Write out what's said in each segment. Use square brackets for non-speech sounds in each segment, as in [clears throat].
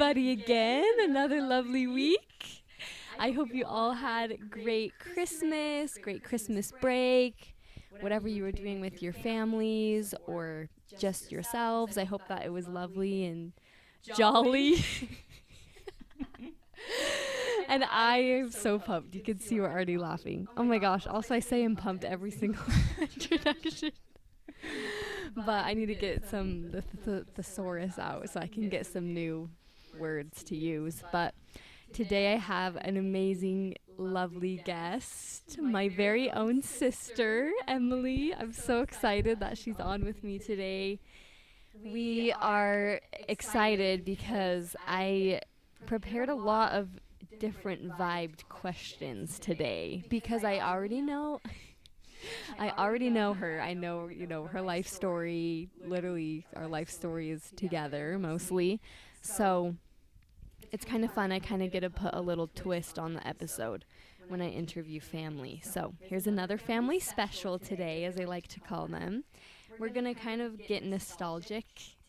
everybody again. Another lovely week. I hope you all had great Christmas, great Christmas break, whatever you were doing with your families or just yourselves. I hope that it was lovely and jolly. [laughs] and I am so pumped. You can see we're already laughing. Oh my gosh. Also, I say I'm pumped every single [laughs] introduction. but I need to get some the th- thesaurus out so I can get some new words to use. But today I have an amazing, lovely guest, my very own sister, Emily. I'm so excited that she's on with me today. We are excited because I prepared a lot of different vibed questions today because I already know [laughs] I already know her. I know, you know, her life story. Literally, our life story is together mostly. So it's kind of fun. I kind of get to put a little twist on the episode when I interview family. So here's another family special today, as I like to call them. We're going to kind of get nostalgic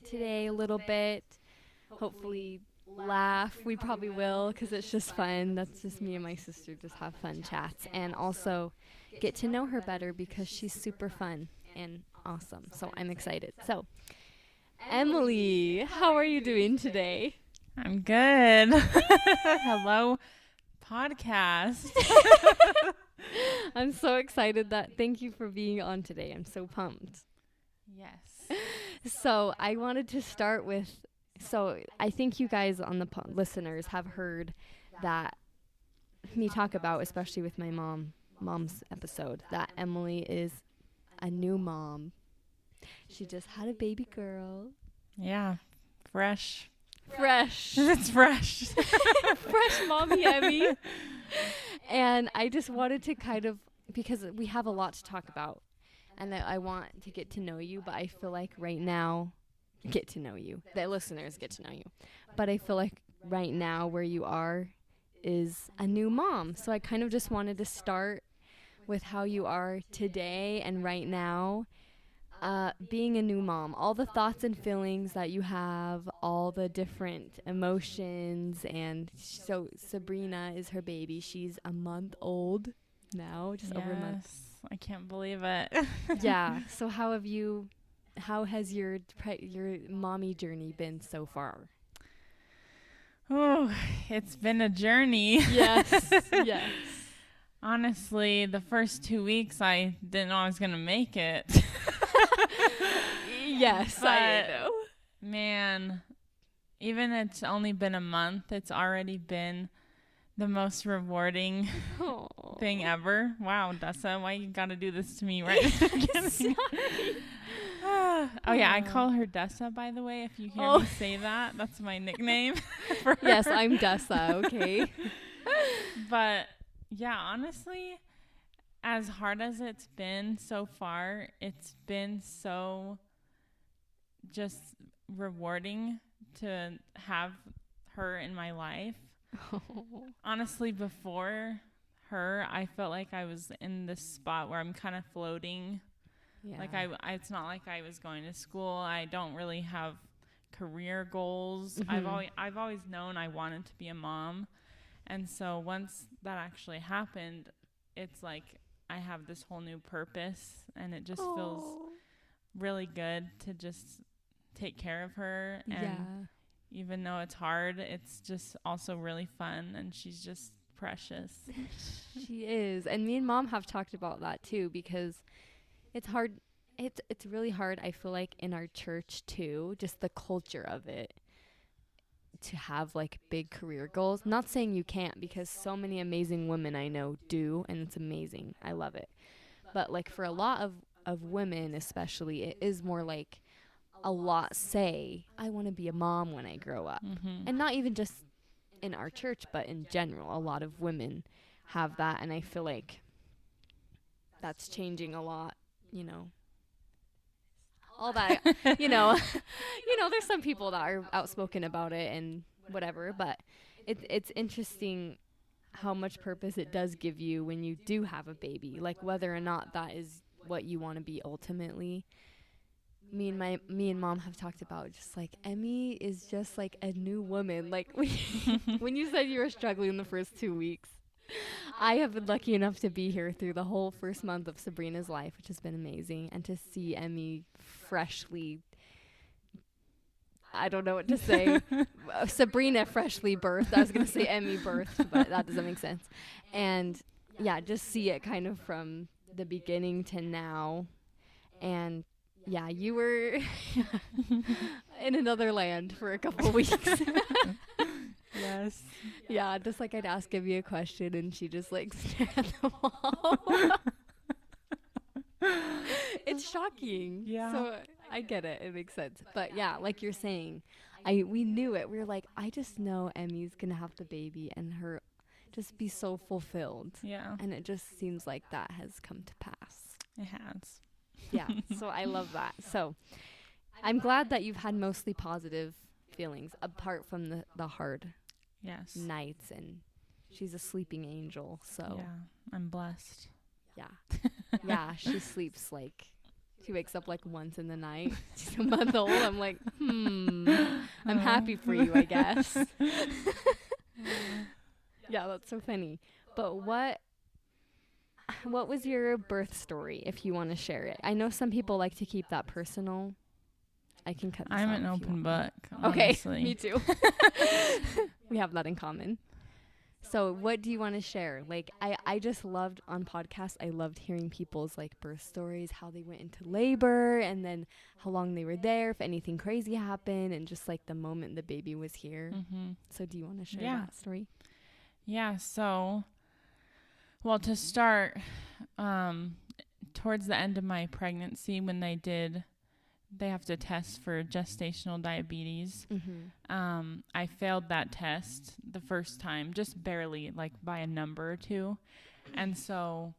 today a little bit. Hopefully, laugh. We probably will because it's just fun. That's just me and my sister just have fun chats. And also, get to know her better because she's super fun and awesome. So I'm excited. So, Emily, how are you doing today? I'm good. [laughs] Hello, podcast. [laughs] I'm so excited that thank you for being on today. I'm so pumped. Yes. So, I wanted to start with so I think you guys on the po- listeners have heard that me talk about especially with my mom mom's episode that Emily is a new mom. She just had a baby girl. Yeah. Fresh. Fresh. [laughs] it's fresh. [laughs] Fresh mommy Emmy. and I just wanted to kind of because we have a lot to talk about and I, I want to get to know you, but I feel like right now get to know you. The listeners get to know you. But I feel like right now where you are is a new mom. So I kind of just wanted to start with how you are today and right now. Uh, being a new mom, all the thoughts and feelings that you have, all the different emotions, and so Sabrina is her baby. She's a month old now, just yes. over a month. I can't believe it. [laughs] yeah. [laughs] So how have you? How has your pre- your mommy journey been so far? Oh, it's been a journey. Yes. [laughs] yes. Honestly, the first two weeks I didn't know I was gonna make it. Yes, But- I know. Man, even it's only been a month, it's already been the most rewarding Aw. thing ever. Wow, Dessa, why you gotta do this to me right at the beginning? Sorry. [sighs] oh yeah, I call her Dessa by the way. If you hear Oh. me say that, that's my nickname. [laughs] [laughs] for Yes. I'm Dessa. Okay. [laughs] But yeah, honestly, as hard as it's been so far, it's been so just rewarding to have her in my life. [laughs] Honestly, before her, I felt like I was in this spot where I'm kind of floating. yeah. Like I, I, it's not like I was going to school. I don't really have career goals. I've Mhm. always, I've always known I wanted to be a mom, and so once that actually happened, it's like I have this whole new purpose, and it just feels really good to just take care of her. And yeah. even though it's hard, it's just also really fun, and she's just precious. [laughs] She is. And me and mom have talked about that too because it's hard it's it's really hard I feel like in our church too, just the culture of it to have like big career goals. Not saying you can't because so many amazing women I know do and it's amazing. I love it. But like for a lot of of women especially, it is more like a lot say, I want to be a mom when I grow up hmm and not even just in our church but in general a lot of women have that and i feel like that's changing a lot you know all that you know [laughs] you know there's some people that are outspoken about it and whatever but it's it's interesting how much purpose it does give you when you do have a baby like whether or not that is what you want to be ultimately me and my me and mom have talked about just like Emmy is just like a new woman. Like [laughs] when you said you were struggling the first two weeks, [laughs] I have been lucky enough to be here through the whole first month of Sabrina's life, which has been amazing, and to see Emmy freshly. I don't know what to say. [laughs] Uh, Sabrina freshly birthed. I was gonna say Emmy birthed, but that doesn't make sense. [laughs] And yeah, just see it kind of from the beginning to now, and yeah, you were in another land for a couple weeks. Yes. yeah, just like I'd ask Gibby a question and she just like [laughs] stare at the wall. [laughs] it's shocking. Yeah. So I get it. It makes sense. But yeah, like you're saying, I we knew it. We were like, I just know Emmy's gonna have the baby and her just be so fulfilled. Yeah. And it just seems like that has come to pass. It has. Yeah. so I love [laughs] that. So I'm glad that you've had mostly positive feelings apart from the, the hard Yes. nights and she's a sleeping angel. So Yeah. I'm blessed. yeah. [laughs] Yeah, she sleeps like she wakes up like once in the night. [laughs] She's a month old. I'm like, hmm. I'm happy for you, I guess. [laughs] yeah, that's so funny. But what what was your birth story if you want to share it? I know some people like to keep that personal. I can cut this I'm an open book. Okay, me too. [laughs] we have that in common. So, what do you want to share? Like, I, I just loved on podcasts, I loved hearing people's like birth stories, how they went into labor, and then how long they were there, if anything crazy happened, and just like the moment the baby was here. Mm-hmm. So, do you want to share Yeah. that story? Yeah, so well to start um towards the end of my pregnancy when they did they have to test for gestational diabetes. Mm-hmm. Um I failed that test the first time just barely like by a number or two. And so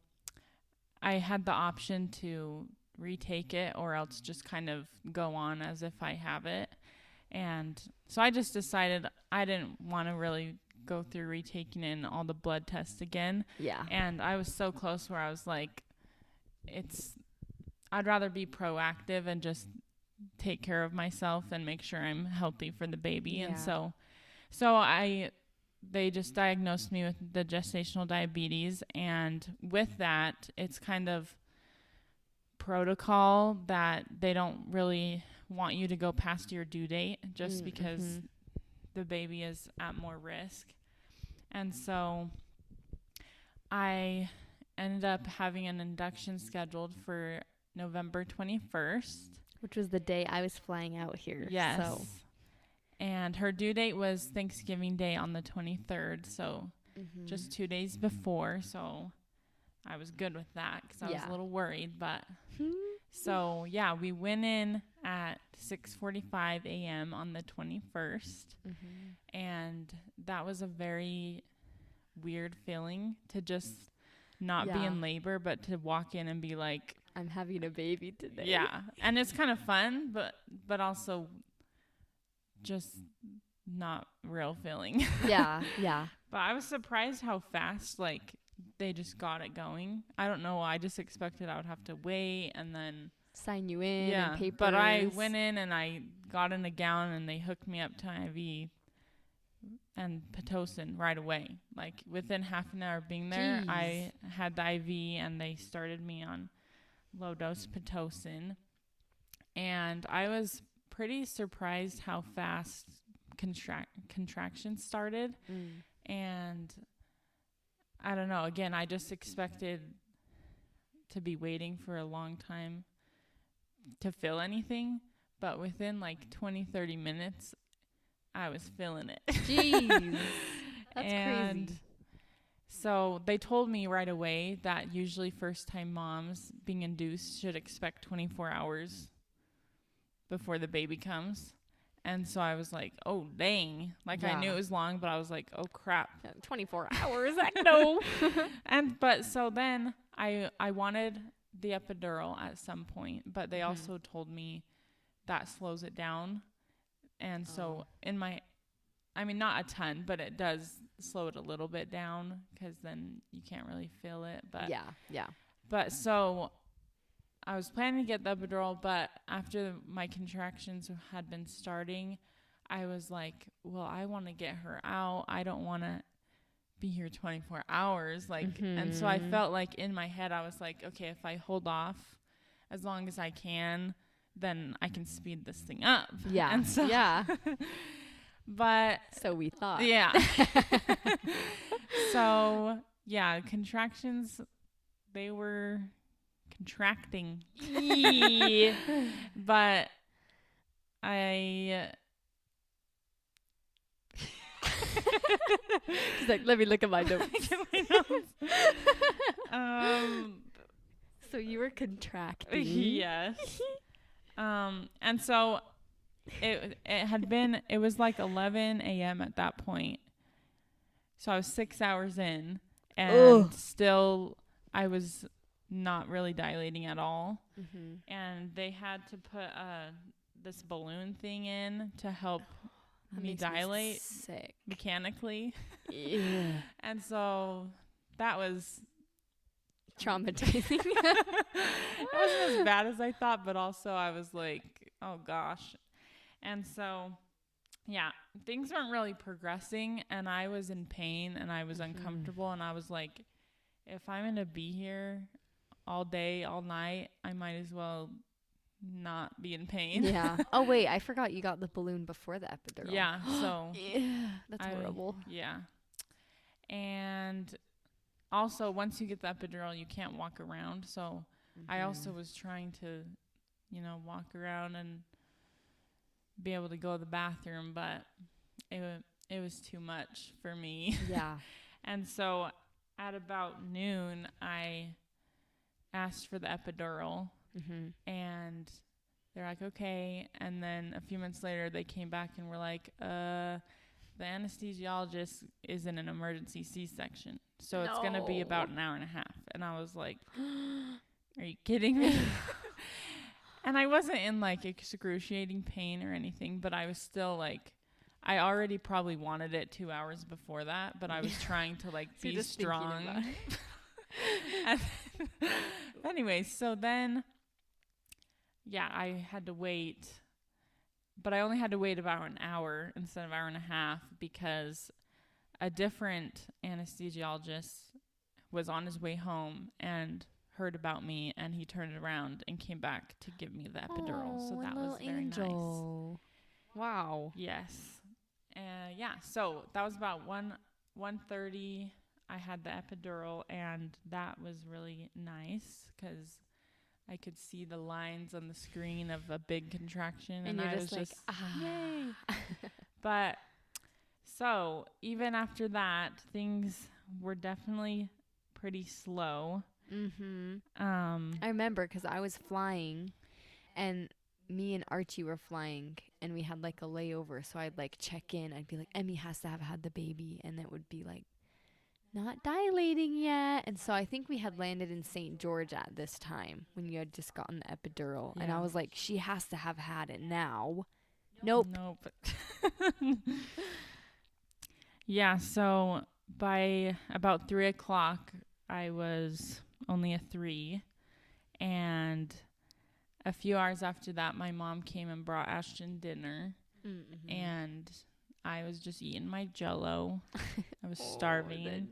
I had the option to retake it or else just kind of go on as if I have it. And so I just decided I didn't want to really go through retaking in all the blood tests again. Yeah. And I was so close where I was like, it's, I'd rather be proactive and just take care of myself and make sure I'm healthy for the baby. Yeah. And so, so I, they just diagnosed me with the gestational diabetes. And with that, it's kind of protocol that they don't really want you to go past your due date just Mm, because mhm. the baby is at more risk. And so I ended up having an induction scheduled for November 21st. Which was the day I was flying out here. Yes. So. And her due date was Thanksgiving Day on the 23rd, so Mhm. just two days before. So I was good with that because I was a little worried. But [laughs] so yeah, we went in at 6:45 a.m. on the 21st. Mhm. and that was a very weird feeling to just not be in labor but to walk in and be like I'm having a baby today. yeah and it's kind of fun but but also just not real feeling [laughs] yeah. Yeah. but i was surprised how fast like they just got it going i don't know i just expected i would have to wait and then Sign you in. yeah but i went in and i got in a gown and they hooked me up to iv and pitocin right away like within half an hour of being there i had the iv and they started me on low dose pitocin and i was pretty surprised how fast contract contractions started Mm. and I don't know. Again, I just expected to be waiting for a long time to feel anything, but within like 20, 30 minutes, I was feeling it. Jeez. [laughs] That's and crazy. So they told me right away that usually first time moms being induced should expect 24 hours before the baby comes. And so I was like, oh, dang. Like I knew it was long, but I was like, oh, crap. 24 hours. I know. [laughs] [laughs] and but so then I I wanted the epidural at some point, but they Mhm. also told me that slows it down. And Oh. so in my I mean not a ton, but it does slow it a little bit down cuz then you can't really feel it, but yeah. Yeah. but so I was planning to get the epidural, but after my contractions had been starting, I was like, well, I want to get her out. I don't want to be here 24 hours like and so I Mhm. felt like in my head I was like, okay, if I hold off as long as I can, then I can speed this thing up. Yeah. And so yeah. [laughs] but So we thought. yeah. [laughs] so, yeah, contractions they were contracting. [laughs] but I [laughs] She's like, let me look at my notes. At my notes. um so you were contracting. yes. Um and so it it had been it was like 11 a.m. at that point. So I was 6 hours in and Ugh. still I was not really dilating at all Mm-hmm. and they had to put uh this balloon thing in to help me dilate sick. mechanically. Yeah. [laughs] And so that was Traumatizing. [laughs] it wasn't as [laughs] bad as I thought, but also I was like, oh gosh. And so, yeah, things weren't really progressing, and I was in pain and I was Mhm. uncomfortable, and I was like, if I'm gonna be here all day, all night, I might as well not be in pain. yeah. [laughs] Oh wait, I forgot you got the balloon before the epidural. Yeah, [gasps] so Yeah. That's I- horrible. Yeah. And also, once you get the epidural, you can't walk around. So I also Mm-hmm. was trying to, you know, walk around and be able to go to the bathroom, but it it was too much for me. Yeah. [laughs] and so at about noon, I asked for the epidural, Mm-hmm. and they're like, okay. And then a few minutes later, they came back and were like, uh, the anesthesiologist is in an emergency C-section, so it's gonna be about an hour and a half. And I was like, [gasps] are you kidding me? [laughs] [laughs] and I wasn't in like excruciating pain or anything, but I was still like, I already probably wanted it two hours before that, but I was trying to like [laughs] be strong. [laughs] and [laughs] so then, yeah, I had to wait, but I only had to wait about an hour instead of hour and a half because a different anesthesiologist was on his way home and heard about me and he turned around and came back to give me the epidural. so Oh, that was very nice. angel. Wow. Yes. Uh, yeah. So that was about one one thirty. I had the epidural, and that was really nice because I could see the lines on the screen of a big contraction, And and, you're I just was like, just ah. yay. [laughs] but so even after that, things were definitely pretty slow. Mm-hmm. Um, I remember because I was flying, and me and Archie were flying, and we had like a layover. So I'd like check in. I'd be like, Emmy has to have had the baby, and it would be like not dilating yet. And so I think we had landed in St. George at this time when you had just gotten the epidural, and I was like, she has to have had it now. Nope. Nope. [laughs] yeah, so by about three o'clock, I was only a three. And a few hours after that, my mom came and brought Ashton dinner. Mm-hmm. And I was just eating my jello. I was [laughs] Oh, starving.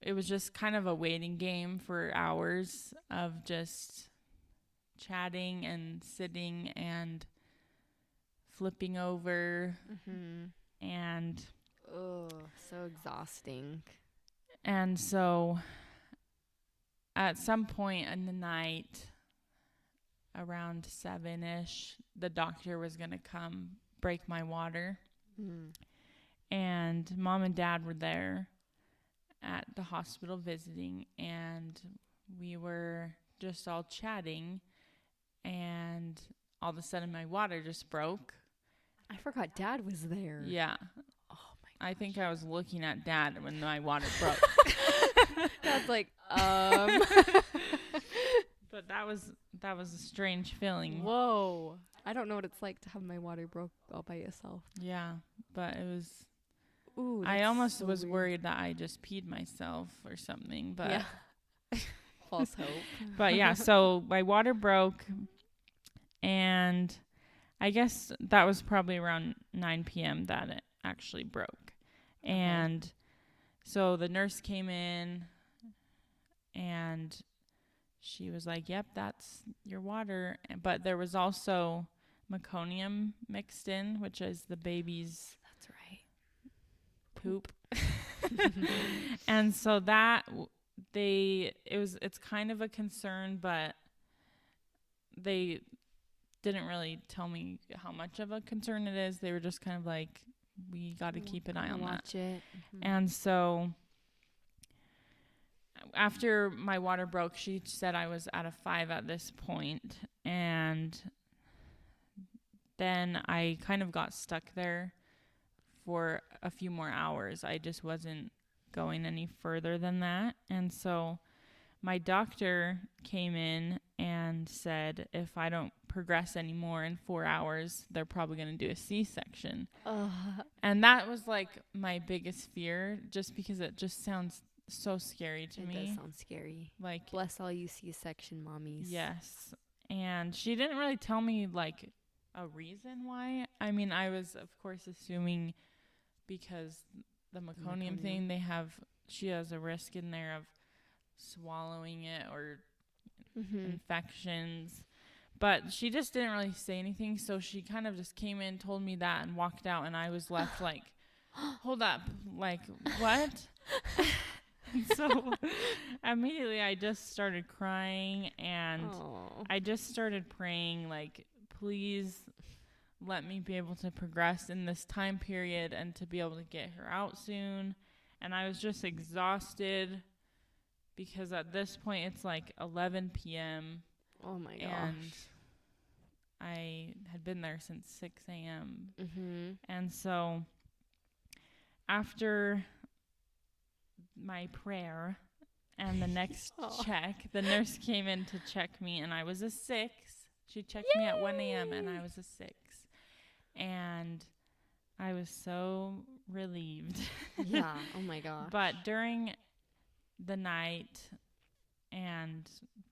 it was just kind of a waiting game for hours of just chatting and sitting and flipping over Mm-hmm. and Oh, so exhausting. and so at some point in the night around 7ish the doctor was going to come break my water Mm. and mom and dad were there at the hospital visiting and we were just all chatting and all of a sudden my water just broke I forgot Dad was there. yeah Oh my. i think i was looking at dad when my water [laughs] broke Dad's like, [laughs] um. [laughs] but that was that was a strange feeling Whoa. I don't know what it's like to have my water broke all by itself. yeah but it was Ooh. i almost so was weird. worried that i just peed myself or something but yeah. [laughs] False hope. but yeah, so my water broke, and I guess that was probably around 9 p.m. that it actually broke. And so the nurse came in, and she was like, "Yep, that's your water." But there was also meconium mixed in, which is the baby's That's right. poop. [laughs] [laughs] and so that w- they it was it's kind of a concern but they didn't really tell me how much of a concern it is they were just kind of like we got to keep an eye on that Watch it. Mhm. and so after my water broke, she said I was at a five at this point, and then I kind of got stuck there for a few more hours. I just wasn't going any further than that. And so my doctor came in and said if I don't progress anymore in four hours, they're probably going to do a C section. And that was like my biggest fear, just because it just sounds so scary to it me. does sound scary. Like, Bless all you C-section mommies. yes. And she didn't really tell me like a reason why. I mean, I was, of course, assuming because the meconium meconium. thing, they have, she has a risk in there of swallowing it or Mm-hmm. infections. But she just didn't really say anything, so she kind of just came in, told me that, and walked out, and I was left [gasps] like, "Hold up, like what?" [laughs] So immediately, I just started crying, and Oh. I just started praying, like, "Please let me be able to progress in this time period, and to be able to get her out soon." And I was just exhausted because at this point it's like 11 p.m Oh my gosh. and I had been there since 6 a.m. mm-hmm. And so after my prayer and the next Aw. [laughs] check, the nurse came in to check me, and I was a six. She checked me at 1 a.m., and I was a six. And I was so relieved. yeah. [laughs] Oh my gosh. But during the night and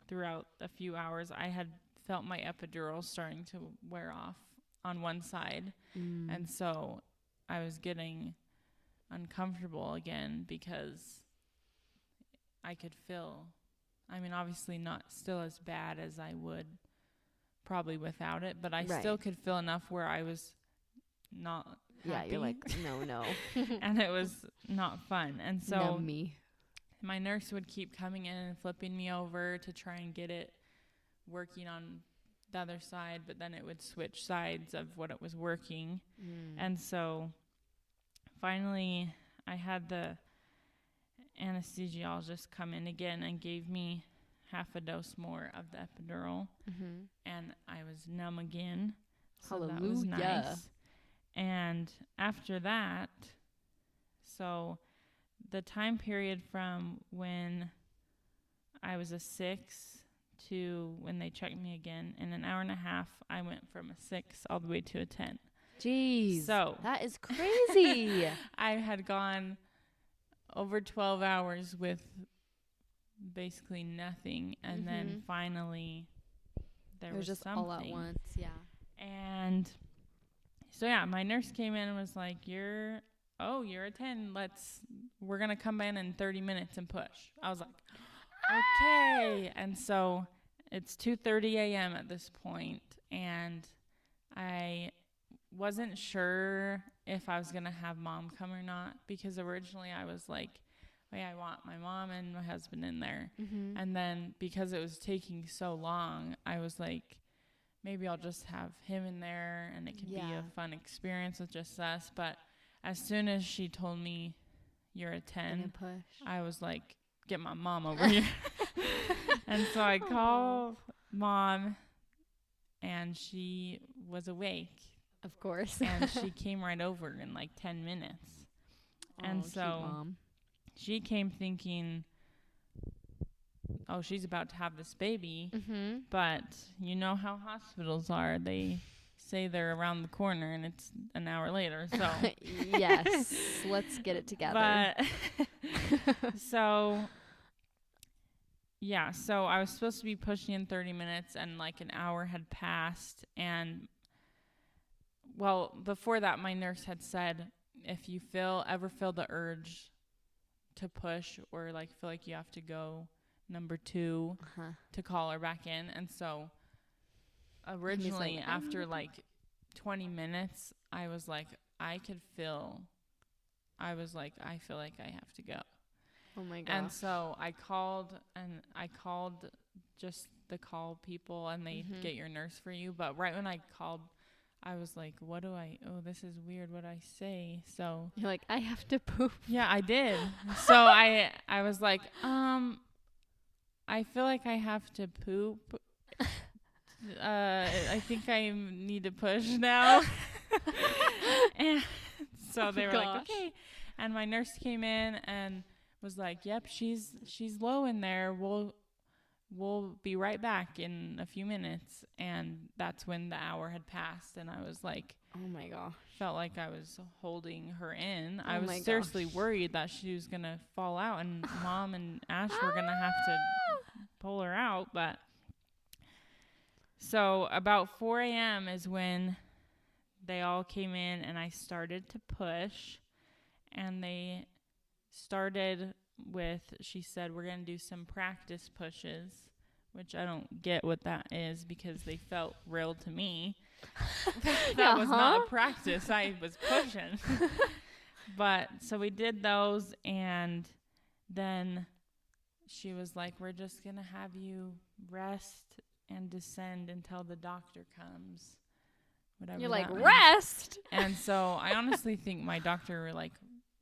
throughout a few hours, I had felt my epidural starting to wear off on one side. Mm. And so I was getting uncomfortable again because I could feel, I mean, obviously not still as bad as I would probably without it, but I Right. still could feel enough where I was not yeah, happy you're like, no, no. [laughs] and it [laughs] was not fun. And so Numb me. My nurse would keep coming in and flipping me over to try and get it working on the other side, but then it would switch sides of what it was working. Mm. And so finally, I had the anesthesiologist come in again and gave me half a dose more of the epidural, mm-hmm. and I was numb again. So that was nice. And after that, so the time period from when I was a six to when they checked me again, in an hour and a half, I went from a six all the way to a 10. Jeez. So that is [laughs] crazy. I had gone over 12 hours with basically nothing. And then Mhm. finally, there it was, was just something. all at once. Yeah. And so yeah, my nurse came in and was like, "You're oh, you're a 10. Let's we're going to come in in 30 minutes and push." I was like, "Okay." And so it's 2:30 a.m. at this point and I wasn't sure if I was going to have mom come or not because originally I was like, "Wait, I want my mom and my husband in there." Mm-hmm. And then because it was taking so long, I was like, maybe I'll just have him in there and it can be a fun experience with just us. But as soon as she told me you're a 10, push. I was like, get my mom over here. [laughs] and so I called mom and she was awake Of course. and [laughs] she came right over in like 10 minutes. and Oh, cute so-. She came thinking, oh, she's about to have this baby. Mm-hmm. But you know how hospitals are. They say they're around the corner and it's an hour later. [laughs] So yes. Let's get it together. but [laughs] [laughs] so yeah, so I was supposed to be pushing in 30 minutes and like an hour had passed and well, before that my nurse had said if you feel ever feel the urge to push or like feel like you have to go number 2 Uh-huh. to call her back in and so originally "I'm after ready." like 20 minutes I was like I could feel I was like I feel like I have to go. Oh my god! And so I called and I called just the call people and they Mhm. get your nurse for you. But right when I called, I was like, what do I, oh, this is weird what I say. So You're like, I have to poop. [laughs] yeah, I did. so I, I was like, um, I feel like I have to poop. Uh, I think I need to push now. [laughs] and so they were like, okay. And my nurse came in and was like, "Yep, she's she's low in there. We'll we'll be right back in a few minutes." And that's when the hour had passed, and I was like, Oh my gosh. felt like I was holding her in. I Oh was seriously gosh. worried that she was gonna fall out, and [gasps] mom and Ash were gonna have to pull her out. But so about 4 a.m. is when they all came in, and I started to push, and they started with. She said, "We're gonna do some practice pushes." Which I don't get what that is because they felt real to me [laughs] [laughs] that was not Uh-huh. a practice. I was pushing. [laughs] but so we did those and then she was like, We're just gonna have you rest and descend until the doctor comes. Whatever. You're like, rest. [laughs] And so I honestly think my doctor like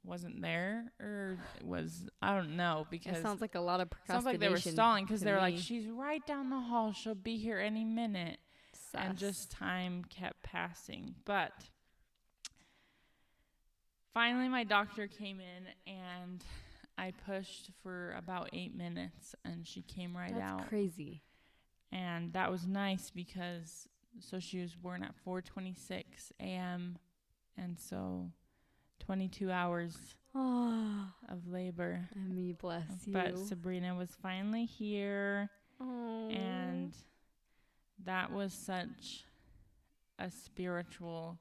wasn't there or was I don't know because It sounds like a lot of procrastination. sounds like they were stalling because they were like. She's right down the hall, she'll be here any minute and just time kept passing. But finally, my doctor came in and I pushed for about eight minutes, and she came right That's out. crazy. And that was nice because so she was born at 4:26 a.m. and so 22 hours Oh, of labor. And me bless you. But Sabrina was finally here. oh. and that was such a spiritual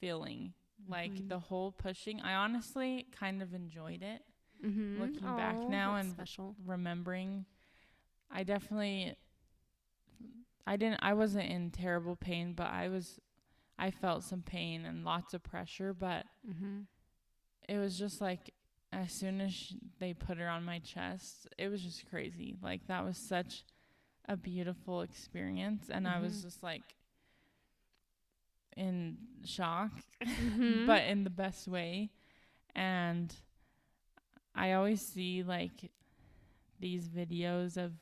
feeling like Mhm. the whole pushing i honestly kind of enjoyed it Mhm. looking back now and special. remembering i definitely i didn't i wasn't in terrible pain but i was i felt some pain and lots of pressure but Mm-hmm. it was just like as soon as sh- they put her on my chest, it was just crazy. Like that was such a beautiful experience, and I was Mhm. just like in shock, Mhm. [laughs] but in the best way. And I always see like these videos of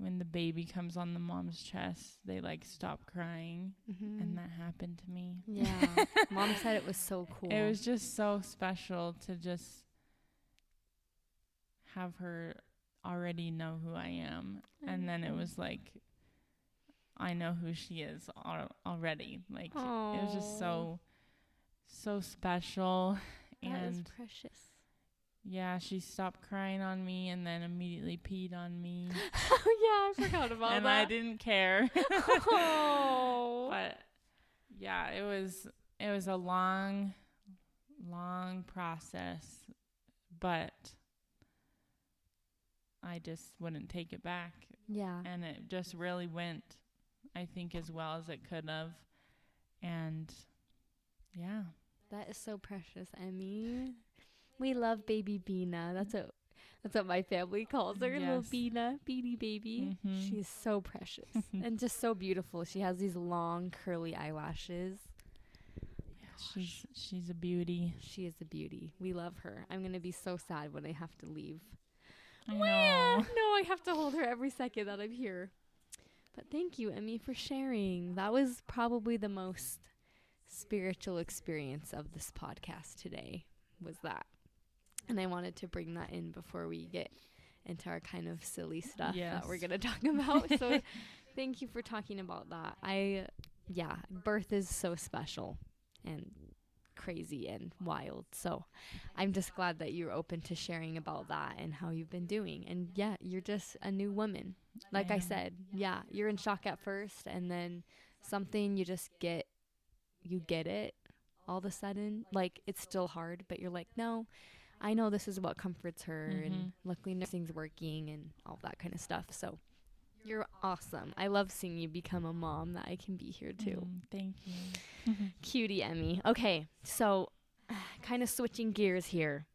when the baby comes on the mom's chest, they like stop crying, Mhm. and that happened to me. yeah, [laughs] mom said it was so cool. It was just so special to just have her already know who I am. And then it was like, I know who she is al- already. Like, it was just so, so special. That and precious. Yeah, she stopped crying on me and then immediately peed on me. oh [laughs] yeah, I forgot about and that. And I didn't care. [laughs] [laughs] oh. but yeah, it was it was a long, long process, but I just wouldn't take it back, yeah. and it just really went, I think, as well as it could have, and yeah, That is so precious, Emmy. We love baby Bina. That's what that's what my family calls her, little Yes. Bina, Beanie baby. Mhm. She's so precious [laughs] and just so beautiful. She has these long curly eyelashes. she's she's a beauty. She is a beauty. We love her. I'm gonna be so sad when I have to leave. I Wah! know. [laughs] No, I have to hold her every second that I'm here. But thank you, Emmy, for sharing. That was probably the most spiritual experience of this podcast today. Was that? And I wanted to bring that in before we get into our kind of silly stuff that we're gonna talk about. so [laughs] thank you for talking about that. I yeah, birth is so special and crazy and wild. So I'm just glad that you're open to sharing about that and how you've been doing. And yeah, you're just a new woman. Like I, I said, yeah, you're in shock at first and then something you just get you get it all of a sudden. Like it's still hard, but you're like, "No, I know this is what comforts her and Mhm. luckily nursing's working and all that kind of stuff." So you're awesome. I love seeing you become a mom that I can be here too. Mm, thank you. [laughs] Cutie Emmy. Okay, so [sighs] kind of switching gears here.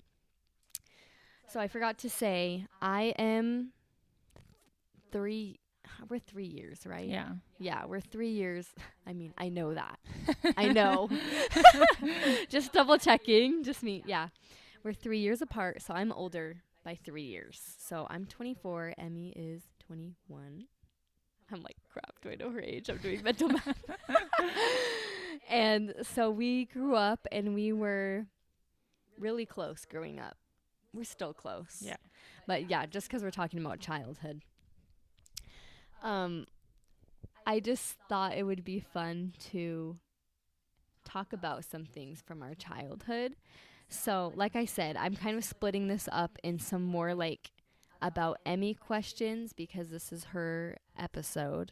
So I forgot to say, I am three. [sighs] We're three years, right? Yeah. Yeah, we're three years. [laughs] I mean, I know that. [laughs] I know. just double checking. Just me. Yeah. We're three years apart, so I'm older by three years. So I'm 24. Emmy is 21. I'm like, crap, do I know her age? I'm doing mental [laughs] math. [laughs] and so we grew up and we were really close growing up. We're still close. Yeah. But yeah, just because we're talking about childhood. Um, I just thought it would be fun to talk about some things from our childhood. So, like I said, I'm kind of splitting this up in some more like about Emmy questions because this is her episode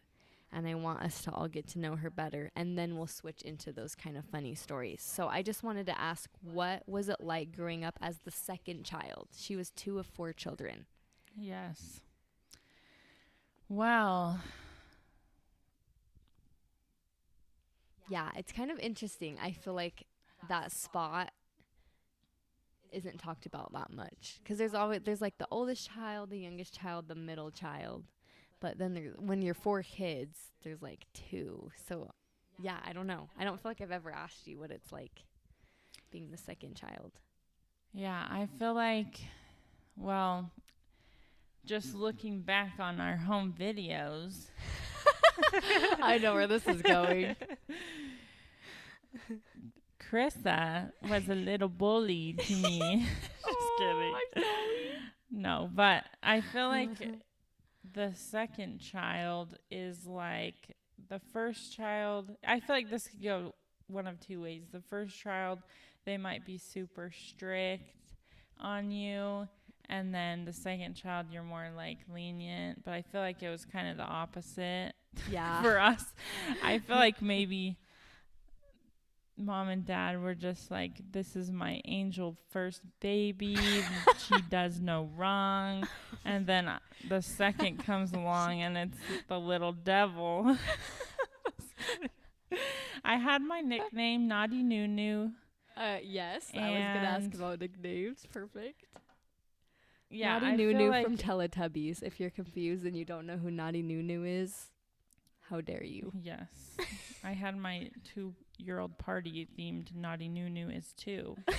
and I want us to all get to know her better and then we'll switch into those kind of funny stories. So, I just wanted to ask what was it like growing up as the second child? She was two of four children. Yes. Well, Yeah, it's kind of interesting. I feel like that spot isn't talked about that much because there's always there's like the oldest child, the youngest child, the middle child, but then there, when you're four kids, there's like two. So yeah, I don't know. I don't feel like I've ever asked you what it's like being the second child. yeah, I feel like, well, just looking back on our home videos, [laughs] I know where this is going. [laughs] Krista was a little bully to me. [laughs] just [laughs] oh, kidding. No, but I feel like the second child is like the first child. I feel like this could go one of two ways. The first child, they might be super strict on you. And then the second child, you're more like lenient. But I feel like it was kind of the opposite Yeah. [laughs] for us. I feel like maybe mom and dad were just like, this is my angel first baby. she [laughs] does no wrong. And then uh, the second comes along and it's the little devil. [laughs] I had my nickname Naughty Noo-Noo. uh, yes, I was gonna ask about nicknames. Perfect. Yeah, Naughty I Noo-Noo feel like from Teletubbies. If you're confused and you don't know who Naughty Noo-Noo is, how dare you? Yes. I had my two year old party themed Naughty Noo-Noo is two. [laughs]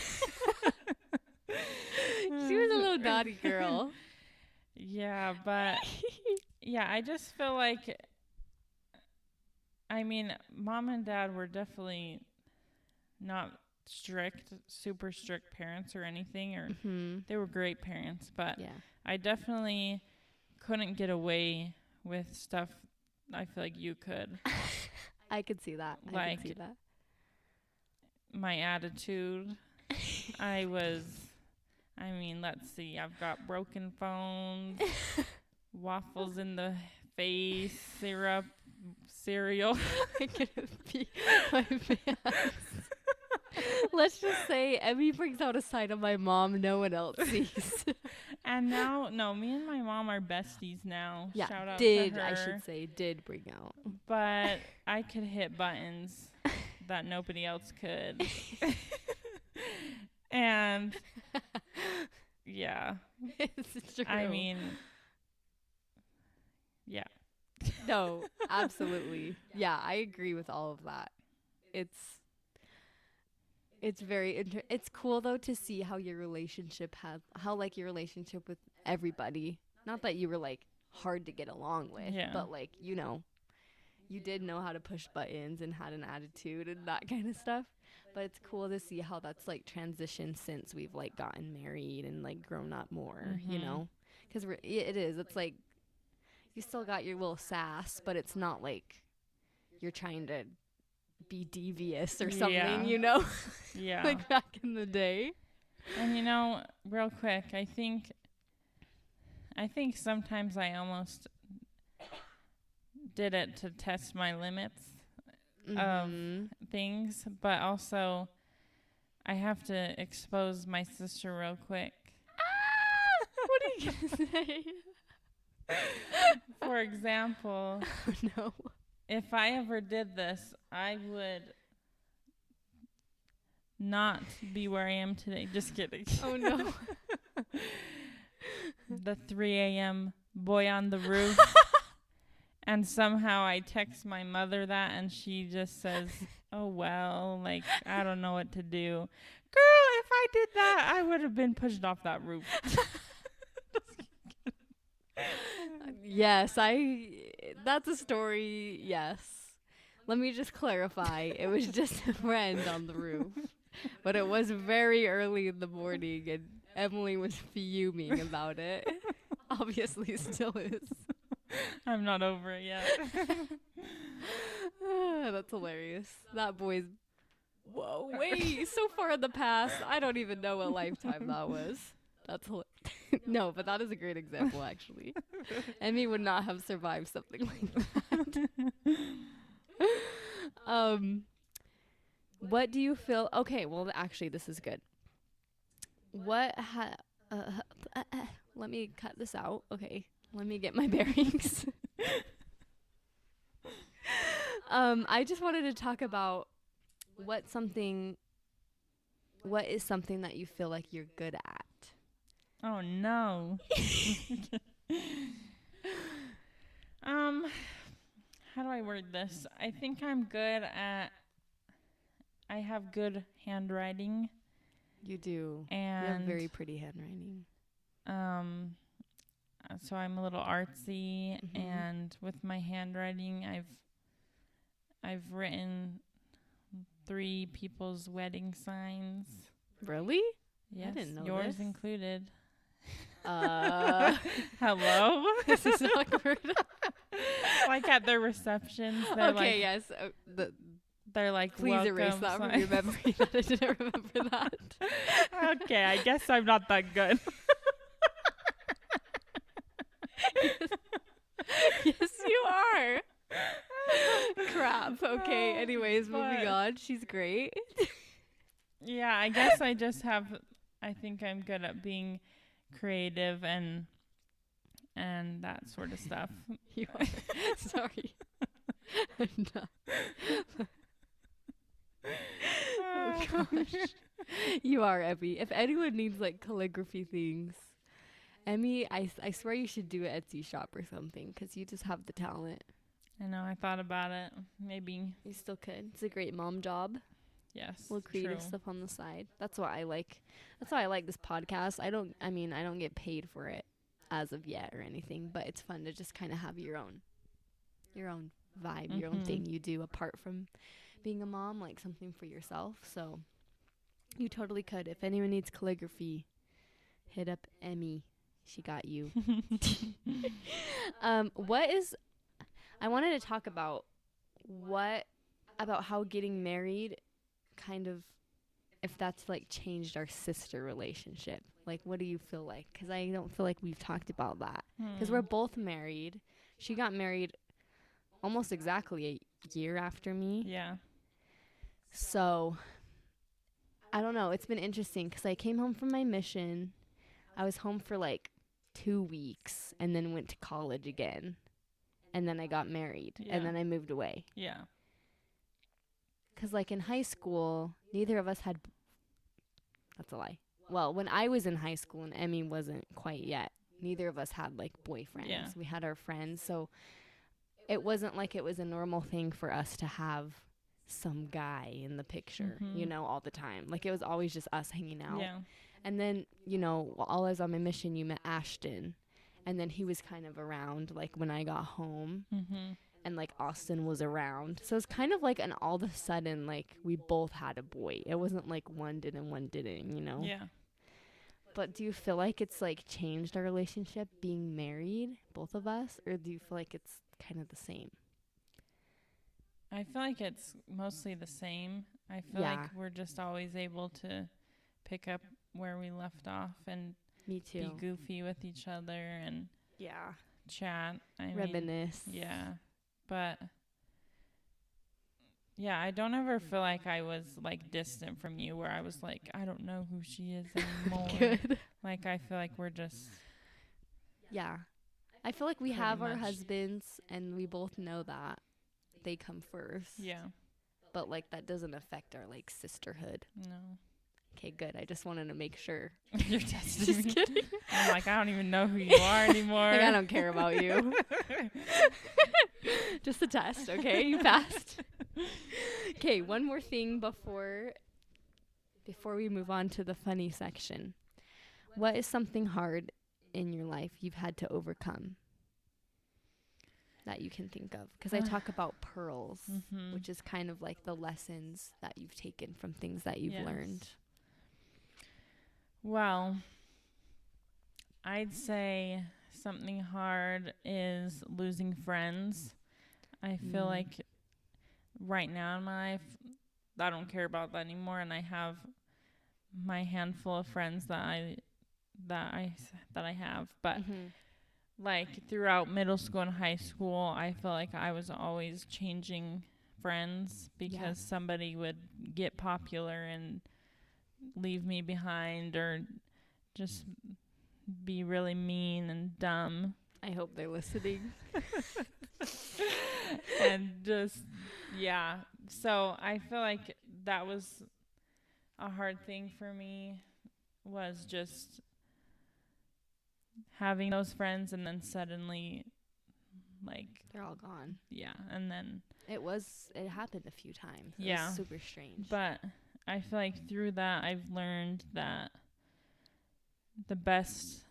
she was a little naughty girl. Yeah, but [laughs] yeah, I just feel like I mean, mom and dad were definitely not strict, super strict parents or anything or hmm they were great parents, but Yeah. I definitely couldn't get away with stuff I feel like you could. [laughs] I could see that. I could see that. My attitude, I was I mean, let's see. I've got broken phones, [laughs] waffles in the face, syrup, cereal. [laughs] I'm pee my pants. Let's just say Emmy brings out a side of my mom no one else [laughs] sees. And now, no, me and my mom are besties now. yeah, Shout out did. I should say did bring out. But I could hit buttons that nobody else could. and yeah, it's true. I mean, yeah. no, absolutely. Yeah, I agree with all of that. It's it's very inter- it's cool though to see how your relationship has how like your relationship with everybody. Not that you were like hard to get along with, Yeah. but like, you know, you did know how to push buttons and had an attitude and that kind of stuff. But it's cool to see how that's like transitioned since we've like gotten married and like grown up more, you Mhm. know? Cuz it is. It's like you still got your little sass, but it's not like you're trying to be devious or something, Yeah. you know, [laughs] Yeah. like back in the day. and you know, real quick, I think I think sometimes I almost did it to test my limits Mhm. things, but also I have to expose my sister real quick. Ah! what are you gonna [laughs] say? For example, [laughs] Oh, no. if I ever did this, I would not be where I am today. Just kidding. Oh no. [laughs] the 3 a.m. boy on the roof. And somehow I text my mother that, and she just says, [laughs] Oh, well, like, I don't know what to do. Girl, if I did that, I would have been pushed off that roof. [laughs] [laughs] yes, I. That's a story. Yes. Let me just clarify. It was just a friend on the roof, but it was very early in the morning, and Emily was fuming about it. Obviously, still is. [laughs] I'm not over it yet. [laughs] That's hilarious. That boy's. Whoa, [laughs] wait, so far in the past, I don't even know what lifetime that was. That's hila- no, but that is a great example, actually. Emmy would not have survived something like that. um, what do you feel? Okay, well, actually, this is good. What ha? Uh, uh, uh, let me cut this out. Okay, let me get my [laughs] bearings. um, I just wanted to talk about what something. What is something that you feel like you're good at? oh, no. [laughs] um, how do I word this? I think I'm good at. I have good handwriting You do. You and have very pretty handwriting. um so I'm a little artsy Mhm. and with my handwriting I've I've written three people's wedding signs. Really? Yes, didn't know yours this. included. Uh, [laughs] Hello. [laughs] this is awkward. [laughs] like at their receptions, okay, like yes. Uh, the, they're like please erase that from your memory. that I didn't remember that. okay, I guess I'm not that good. [laughs] yes, you are. Crap. Okay. Oh, anyways, moving on. She's great. Yeah, I guess I just have I think I'm good at being creative and and that sort of stuff. [laughs] You are. [laughs] Sorry. I'm not. Oh gosh. You are Emmy. If anyone needs like calligraphy things, Emmy, I, s- I swear you should do an Etsy shop or something because you just have the talent. I know, I thought about it. Maybe You still could. It's a great mom job. yes. little creative true. stuff on the side. That's why I like. That's why I like this podcast. I don't. I mean, I don't get paid for it as of yet or anything, but it's fun to just kind of have your own, your own vibe, your own thing mm-hmm. you do apart from being a mom, like something for yourself. So you totally could. If anyone needs calligraphy, hit up Emmy. She got you. [laughs] um, what is? I wanted to talk about what about how getting married, kind of, if that's like changed our sister relationship. Like, what do you feel like? Because I don't feel like we've talked about that. Because we're Hmm. both married. She got married almost exactly a year after me. Yeah. So I don't know. It's been interesting because I came home from my mission. I was home for like two weeks and then went to college again. And then I got married Yeah. and then I moved away. Yeah. Because, like, in high school, neither of us had. That's a lie. Well, when I was in high school and Emmy wasn't quite yet, neither of us had, like, boyfriends. Yeah. We had our friends. So it wasn't like it was a normal thing for us to have some guy in the picture, you Mhm. know, all the time. Like, it was always just us hanging out. Yeah. And then, you know, while I was on my mission, you met Ashton. And then he was kind of around, like, when I got home Mhm. and like Austin was around. So it's kind of like an all of a sudden like we both had a boy. It wasn't like one did and one didn't, you know. Yeah. But do you feel like it's like changed our relationship being married, both of us, or do you feel like it's kind of the same? I feel like it's mostly the same. I feel Yeah. like we're just always able to pick up where we left off and Me be too. goofy with each other and Yeah. chat. I mean, Reminisce. yeah, but yeah, I don't ever feel like I was like distant from you, where I was like, I don't know who she is [laughs] anymore. Like I feel like we're just Yeah. I feel like we have our husbands and we both know that they come first. yeah, But like that doesn't affect our like sisterhood. no. Okay, good. I just wanted to make sure. [laughs] You're [laughs] testing Just me. kidding. [laughs] I'm like I don't even know who you are anymore. Like I don't care about you. just a test, okay? You passed. Okay, one more thing before before we move on to the funny section. What is something hard in your life you've had to overcome that you can think of? Because I talk [sighs] about pearls, Mhm. which is kind of like the lessons that you've taken from things that you've Yes. learned. Well, I'd say something hard is losing friends. I feel Mm. like right now in my life, I don't care about that anymore, and I have my handful of friends that I that I that I have. But Mhm. like throughout middle school and high school, I feel like I was always changing friends because somebody would get popular and leave me behind or just be really mean and dumb I hope they're listening. [laughs] and just yeah. So I feel like that was a hard thing for me was just having those friends and then suddenly like They're all gone. yeah, and then It was. It happened a few times. It Yeah. super strange. but I feel like through that I've learned that the best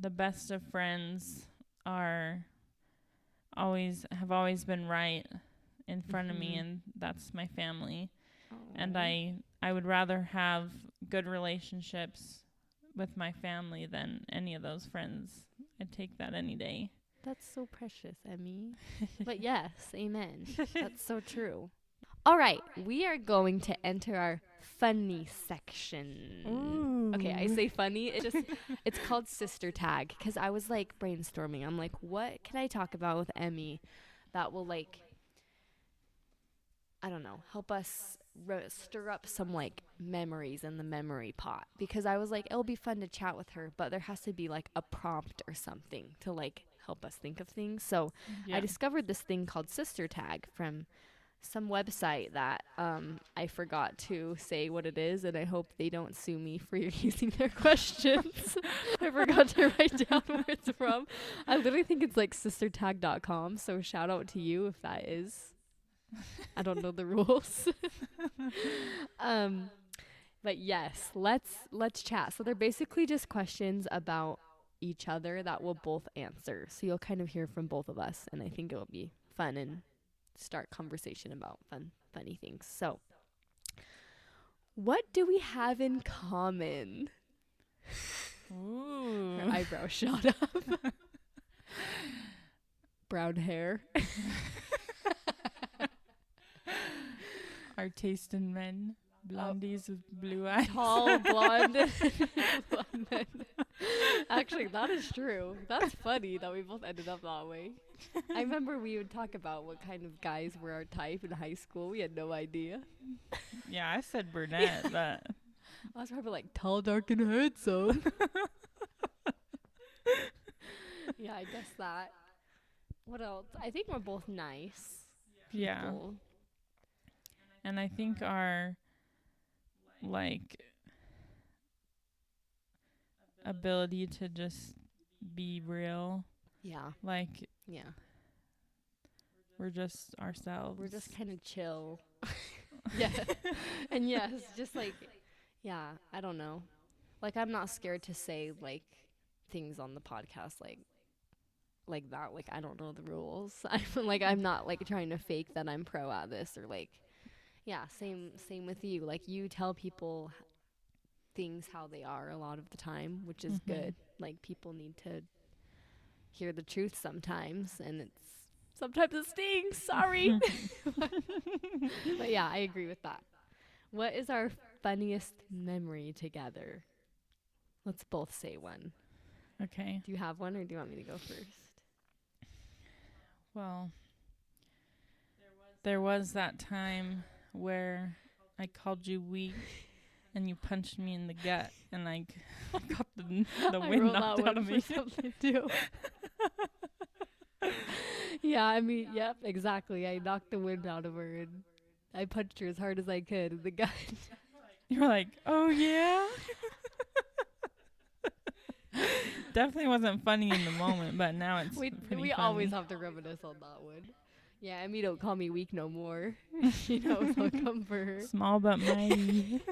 the best of friends are always have always been right in front of me Mhm. and that's my family and I I would rather have good relationships with my family than any of those friends. I'd take that any day. That's so precious, Emmy. [laughs] but yes, amen. That's so true. All right, we are going to enter our funny section. Okay, I say funny. It just it's called sister tag because I was like brainstorming. I'm like, what can I talk about with Emmy that will like I don't know, help us stir up some like memories in the memory pot because I was like it'll be fun to chat with her, but there has to be like a prompt or something to like help us think of things. So Yeah. I discovered this thing called Sister Tag from some website that um, I forgot to say what it is, and I hope they don't sue me for [laughs] using their questions. [laughs] I forgot to write down where it's from. I literally think it's like sistertag.com, so shout out to you if that is. I don't know the rules. [laughs] um, but yes, let's let's chat. So they're basically just questions about each other that we'll both answer. So you'll kind of hear from both of us, and I think it'll be fun and start conversation about fun, funny things. So, what do we have in common? Ooh. Her eyebrow [laughs] shot up. Brown hair. [laughs] Our taste in men. Blondies with blue eyes. Tall, blonde, blonde. [laughs] Actually, that is true. That's funny that we both ended up that way. I remember we would talk about what kind of guys were our type in high school. We had no idea. Yeah, I said brunette, but I was probably like tall, dark, and handsome. [laughs] yeah, I guess that. What else? I think we're both nice. yeah. people. And I think our like ability to just be real, Yeah. like Yeah. we're just ourselves. We're just kind of chill. [laughs] yeah. [laughs] and yes, just like, yeah, I don't know. Like, I'm not scared to say, like, things on the podcast, like, like that. Like, I don't know the rules. [laughs] I'm like, I'm not, like, trying to fake that I'm pro at this or, like, yeah, same, same with you. Like, you tell people things how they are a lot of the time, which is Mhm. good. Like, people need to hear the truth sometimes, and it's Sometimes it stings. Sorry. [laughs] [laughs] but yeah, I agree with that. What is our funniest memory together? Let's both say one. Okay. Do you have one or do you want me to go first? Well, there was that time where I called you weak [laughs] and you punched me in the gut and I [laughs] [laughs] got the, the wind knocked out one of me. something too. yeah, I mean, yep, exactly. I knocked the wind out of her and I punched her as hard as I could in the gut. You're like, oh yeah. Definitely wasn't funny in the moment, but now it's we we funny. always have to reminisce on that one. Yeah, Emmy don't call me weak no more. [laughs] she knows I'll come for her. small but mighty. [laughs]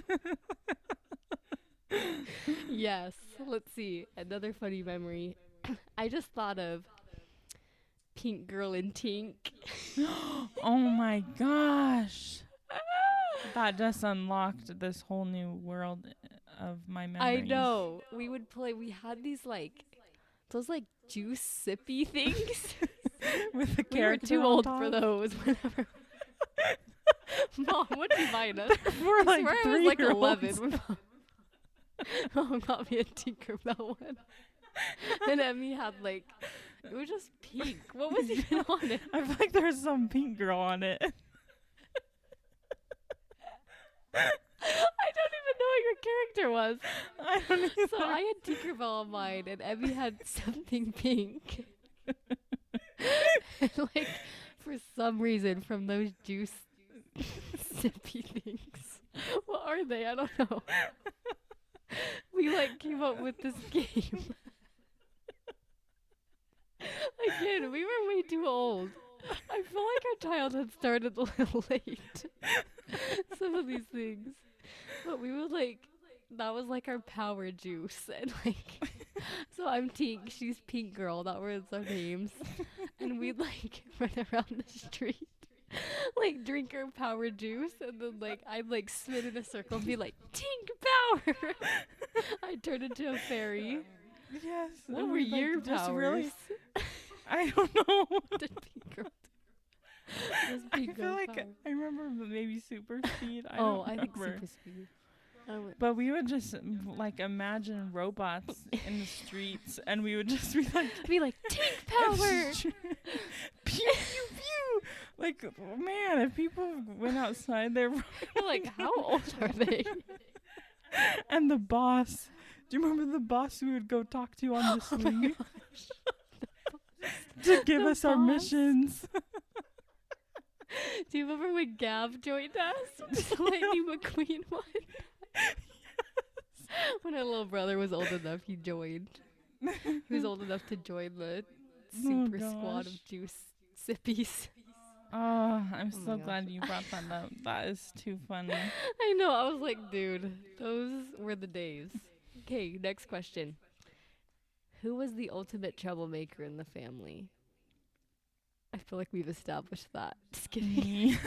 Yes. Let's see. Another funny memory. [clears throat] I just thought of Pink Girl in Tink. [gasps] oh my gosh. That just unlocked this whole new world uh, of my memories. I know. We would play. We had these like those like juice sippy things. [laughs] [laughs] With we were too old top. for those. [laughs] Whenever. [laughs] Mom, what did you buy us? We're I like swear I was three like eleven. Mom- got me a Tinkerbell one, and Emmy had like it was just pink. What was even on it? I feel like there's some pink girl on it. I don't even know what your character was. I don't either. So I had Tinkerbell on mine, and Emmy had something pink. [laughs] like, for some reason, from those juice sippy things, what are they? I don't know. we like came up with this game. [laughs] Again, we were way too old. I feel like our childhood started a little [laughs] late. Some of these things. But we would like that was like our power juice and like [laughs] so I'm Tink, she's Pink Girl, that was our names. And we'd like [laughs] run around the street. Like drink our power juice and then like I'd like spin in a circle and be like, Tink power [laughs] I'd turn into a fairy. yes. What were we, like, your powers? Really, I don't know. What did Pink Girl do? What does I feel like power? I remember maybe super speed. I oh, I think super speed. But we would just like imagine robots [laughs] in the streets, and we would just be like, be like, [laughs] Tink power [laughs] pew pew pew. Like man, if people went outside there, You're like, how old are they? and the boss. Do you remember the boss we would go talk to on oh the Oh my swing to give The us our missions? Do you remember when Gav joined us? Lightning McQueen one. When our little brother was old enough, he joined. He was old enough to join the [laughs] oh, super squad of juice sippies. Oh, I'm Oh so glad you brought that up. [laughs] That is too funny. [laughs] I know. I was like, dude, those were the days. Okay, next question. Who was the ultimate troublemaker in the family? I feel like we've established that. Just kidding. Me.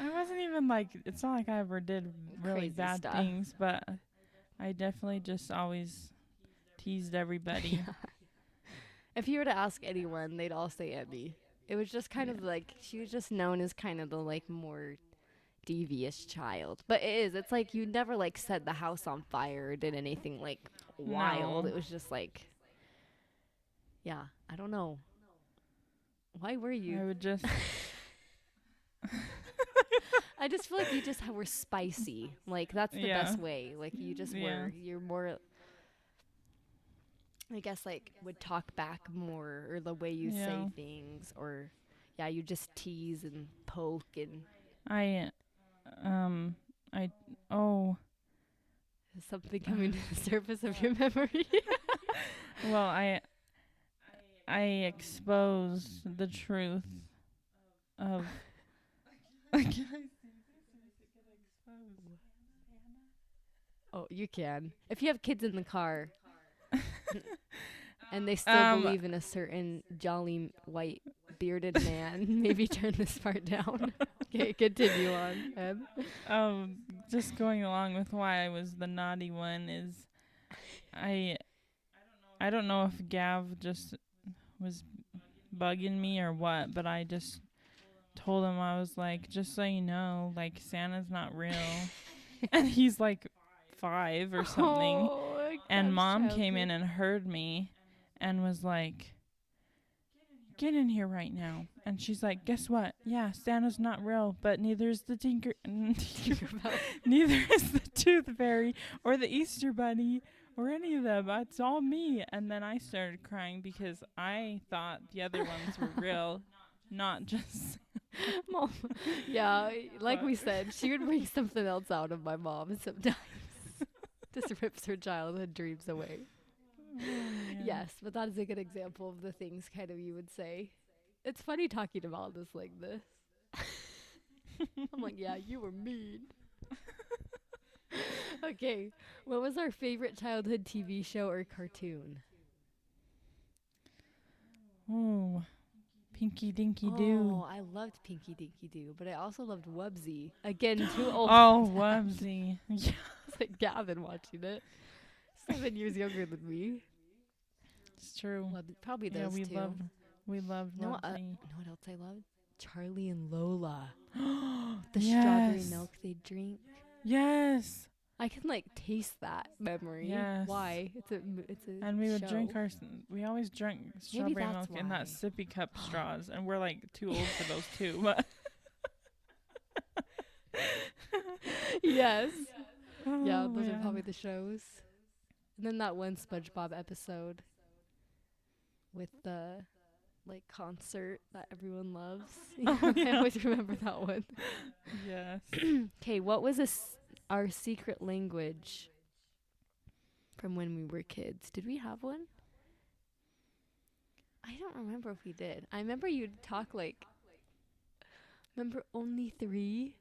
I wasn't even like it's not like I ever did really Crazy bad stuff. things, but I definitely just always teased everybody. [laughs] Yeah. If you were to ask anyone, they'd all say Emmy. It was just kind of like she was just known as kind of the like more devious child. But it is. It's like you never like set the house on fire or did anything like wild. No. It was just like Yeah, I don't know. Why were you? I would just [laughs] I just feel like you just ha- were spicy. Like that's the Yeah. best way. Like you just Yeah. were. You're more. I guess like would talk back more, or the way you say things, or yeah, you just tease and poke and I um I oh is something coming to the surface of your memory. [laughs] well I I exposed the truth of [laughs] oh, you can if you have kids in the car. [laughs] And they still Um, believe in a certain jolly white bearded man. [laughs] Maybe turn this part down. [laughs] okay, continue on. Eb. um just going along with why I was the naughty one is I I don't know if Gav just was bugging me or what, but I just told him I was like, just so you know, like Santa's not real. and he's like 5 or something. Oh, and mom came in and heard me and was like get in here right now and she's like guess what yeah santa's not real but neither is the tinker [laughs] Tinkerbell. [laughs] neither is the tooth fairy or the easter bunny or any of them it's all me and then i started crying because i thought the other ones were real [laughs] not just Mom, yeah, like we said, she would bring something else out of my mom sometimes. Just rips her childhood dreams away. Yes, but that is a good example of the things kind of you would say. It's funny talking about this like this. [laughs] I'm like, yeah, you were mean. [laughs] okay, what was our favorite childhood TV show or cartoon? oh pinky dinky doo Oh, I loved Pinky Dinky Doo, but I also loved Wubbzy. Again, too [gasps] old. oh [laughs] wubbzy [laughs] yeah It's like Gavin watching it. Seven years younger than me. it's true probably yeah those we two. loved we loved no, know, what, uh, you know what else I loved? Charlie and Lola. [gasps] The strawberry milk they drink. Yes. I can like taste that memory. Yes. Why? It's a it's a And we would drink our. s- We always drink strawberry milk that's in that sippy cup [gasps] straws, and we're like too old for those too. [laughs] But yes. [laughs] Oh, yeah, Oh, those are probably the shows. And then that one SpongeBob episode with the like concert that everyone loves. [laughs] Oh, I always remember that one. yes. [clears throat] Okay, what was a s- our secret language from when we were kids? Did we have one? I don't remember if we did. I remember you'd talk like. Remember only three?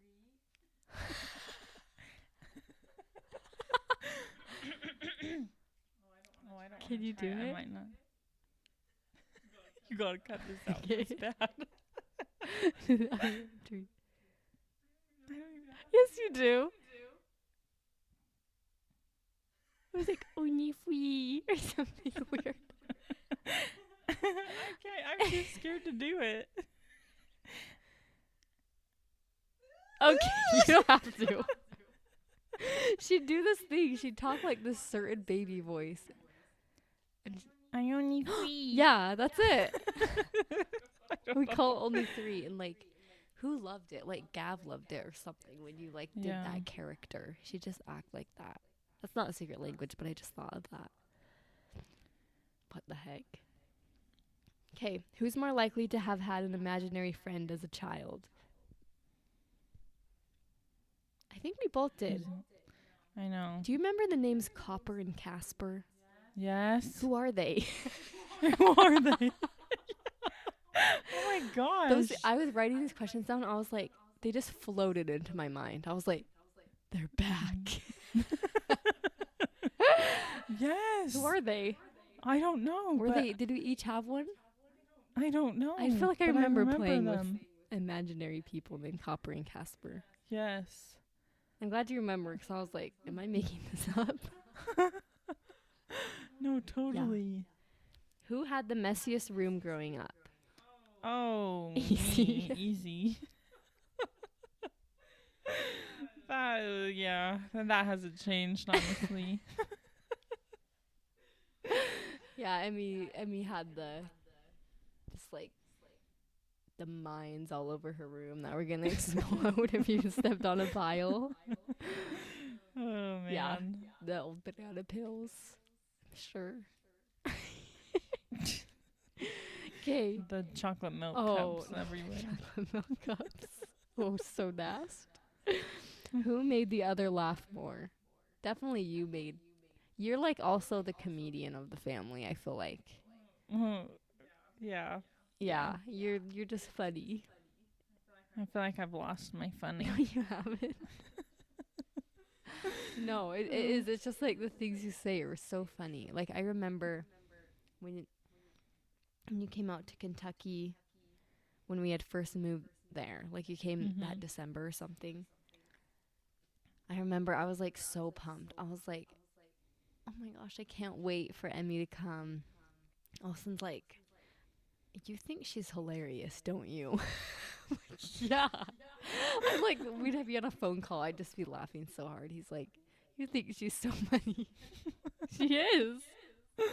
Oh, I don't Can you do I it? might not. [laughs] you gotta cut this out. Okay. It's bad. [laughs] [laughs] Yes, you do. It was like oh, only [laughs] three or something [laughs] weird. okay, I'm too scared to do it. Okay, [laughs] you don't have to. She'd do this thing. She'd talk like this certain baby voice. I only free. [gasps] Yeah, that's it. we call it only three, and like, who loved it? Like Gav loved it or something. When you like did Yeah. that character, she just act like that. That's not a secret language, but I just thought of that. What the heck? Okay, who's more likely to have had an imaginary friend as a child? I think we both did. I know. Do you remember the names Copper and Casper? Yes. Who are they? [laughs] Who are they? [laughs] oh my gosh. Those I was writing these questions down. I was like, they just floated into my mind. I was like, they're back. Mm. [laughs] yes. Who are they? I don't know. Were they? Did we each have one? I don't know. I feel like I but remember, playing them. with imaginary people named Copper and Casper. Yes. I'm glad you remember because I was like, am I making [laughs] this up? [laughs] No, totally. Who had the messiest room growing up? Oh, [laughs] Easy. me, easy. that uh, yeah, that hasn't changed honestly. [laughs] Yeah, Emmy. Emmy had the just like the mines all over her room that were gonna [laughs] explode if you stepped on a pile. [laughs] oh man. Yeah. The old banana pills. Sure. Okay. The chocolate milk Oh, cups everywhere. Chocolate milk cups. Oh, so nasty. Who made the other laugh more? Definitely you made. You're like also the comedian of the family. I feel like. Mhm. yeah. Yeah, you're you're just funny. I feel like I've lost my funny. [laughs] No, you haven't. [laughs] no, it, it is. It's just like the things you say are so funny. Like I remember when you, when you came out to Kentucky when we had first moved there. Like you came that Mhm. December or something. I remember I was like so pumped. I was like, "Oh my gosh, I can't wait for Emmy to come." Alston's like, You think she's hilarious, don't you? [laughs] yeah. I'm like, we'd have you on a phone call. I'd just be laughing so hard. He's like, You think she's so funny? [laughs] she is. [laughs]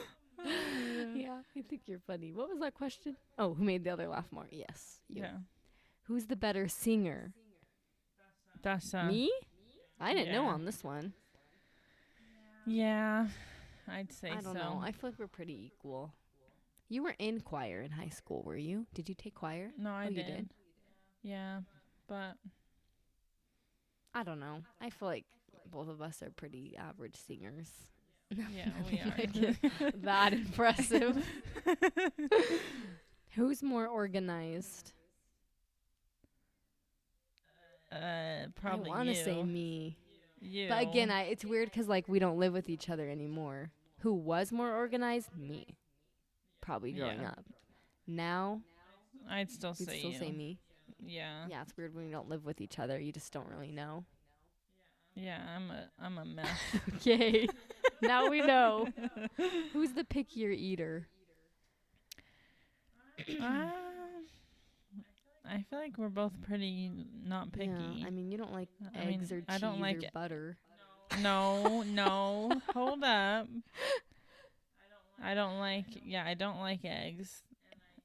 yeah, I think you're funny. What was that question? Oh, who made the other laugh more? Yes. You. Yeah. Who's the better singer? Uh, Me? I didn't know on this one. Yeah, I'd say I don't so. know. I feel like we're pretty equal. You were in choir in high school, were you? Did you take choir? no, I Oh, you did. did? Yeah, but I don't know. I feel like both of us are pretty average singers. yeah, [laughs] we are. [laughs] that impressive. [laughs] Who's more organized? uh, probably I want to say me. You. But again, I it's weird because like we don't live with each other anymore. Who was more organized? Me. Probably growing Yeah. up. Now I'd still say still you. say me. Yeah. Yeah, it's weird when you don't live with each other. You just don't really know. Yeah, I'm a I'm a mess. [laughs] Okay. now we know. [laughs] Who's the pickier eater? um, [coughs] I feel like we're both pretty not picky. Yeah, I mean, you don't like I mean, eggs or cheese [laughs] I don't like or butter. no, no, hold up. I don't like yeah, I don't like eggs,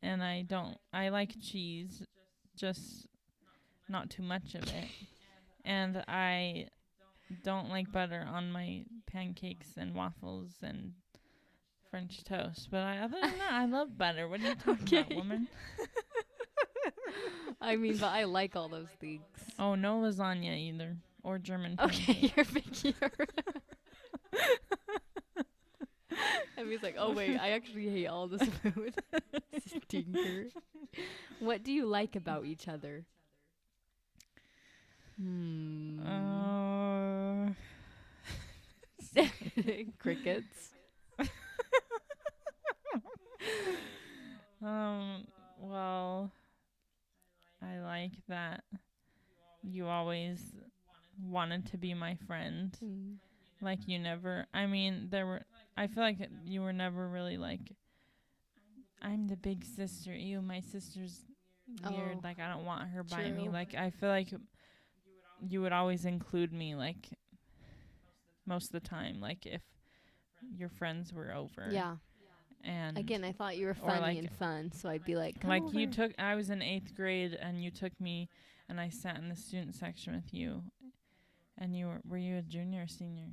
and I don't I like cheese, just not too much of it, and I don't like butter on my pancakes and waffles and French toast. But I, other than that, I love butter. What are you talking about, woman? [laughs] I mean, but I like all those things. Oh, no lasagna either, or German. Okay, [laughs] you're pickier. and he's like, oh wait, I actually hate all this [laughs] food. [laughs] Stinker. What do you like about each other? Hmm. Uh, Crickets. Um, well, I like that you always wanted to be my friend. Mm. Like you never I mean, there were I feel like you were never really like I'm the big sister. You, my sister's weird. Oh, like I don't want her by me. Like I feel like you would always include me like most of the time like if your friends were over. Yeah. And Again, I thought you were funny like- and fun, so I'd be like, Come like you took i was in eighth grade and you took me and i sat in the student section with you and you were were you a junior or senior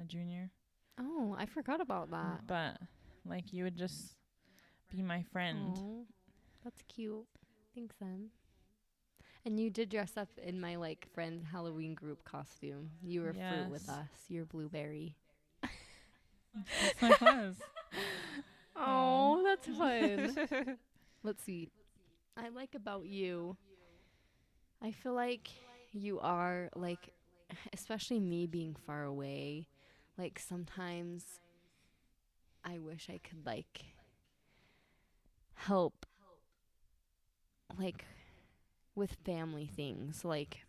a junior Oh, I forgot about mm, that. but like you would just be my friend Aw, that's cute. Thanks, Em. And you did dress up in my like friend Halloween group costume. You were fruit with us. You're blueberry. Yes, I was. Oh, that's fun. [laughs] Let's see. I like about you. I feel like you are like, especially me being far away. Like sometimes, I wish I could like help, like with family things. Like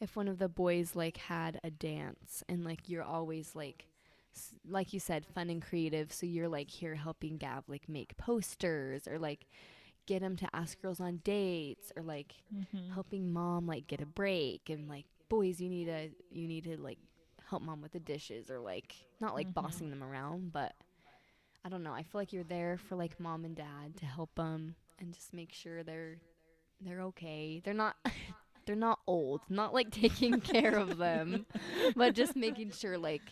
if one of the boys like had a dance and like you're always like like you said fun and creative so you're like here helping gav like make posters or like get him to ask girls on dates or like Mhm. helping mom like get a break and like boys you need to you need to like help mom with the dishes or like not like Mhm. bossing them around but i don't know i feel like you're there for like mom and dad to help them and just make sure they're they're okay they're not [laughs] they're not old not like [laughs] taking care of them but just making sure like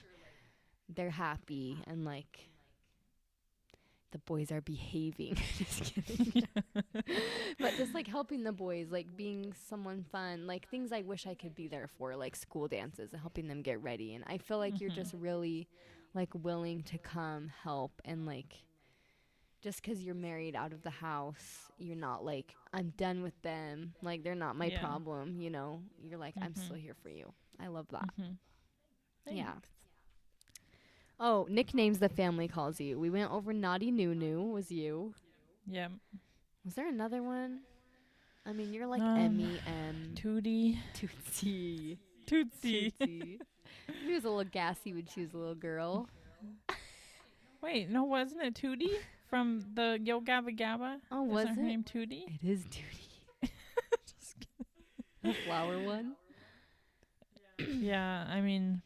they're happy and like the boys are behaving [laughs] just kidding [laughs] but just like helping the boys, like being someone fun, like things I wish I could be there for, like school dances and helping them get ready. And I feel like you're Mhm. just really like willing to come help and like just because you're married out of the house, you're not like I'm done with them, like they're not my Yeah. problem, you know. You're like I'm Mhm. still here for you. I love that. Mhm. Yeah. Oh, nicknames the family calls you. We went over Naughty Noo-Noo was you. Yep. Was there another one? I mean, you're like Um, Emmy and Tootie. Tootsie. Tootsie. Tootsie. She was a little gassy when she was a little girl. Wait, no, wasn't it Tootie? from the Yo Gabba Gabba. Oh, was Isn't her name Tootie? It is [laughs] Duty. the flower one. yeah, I mean,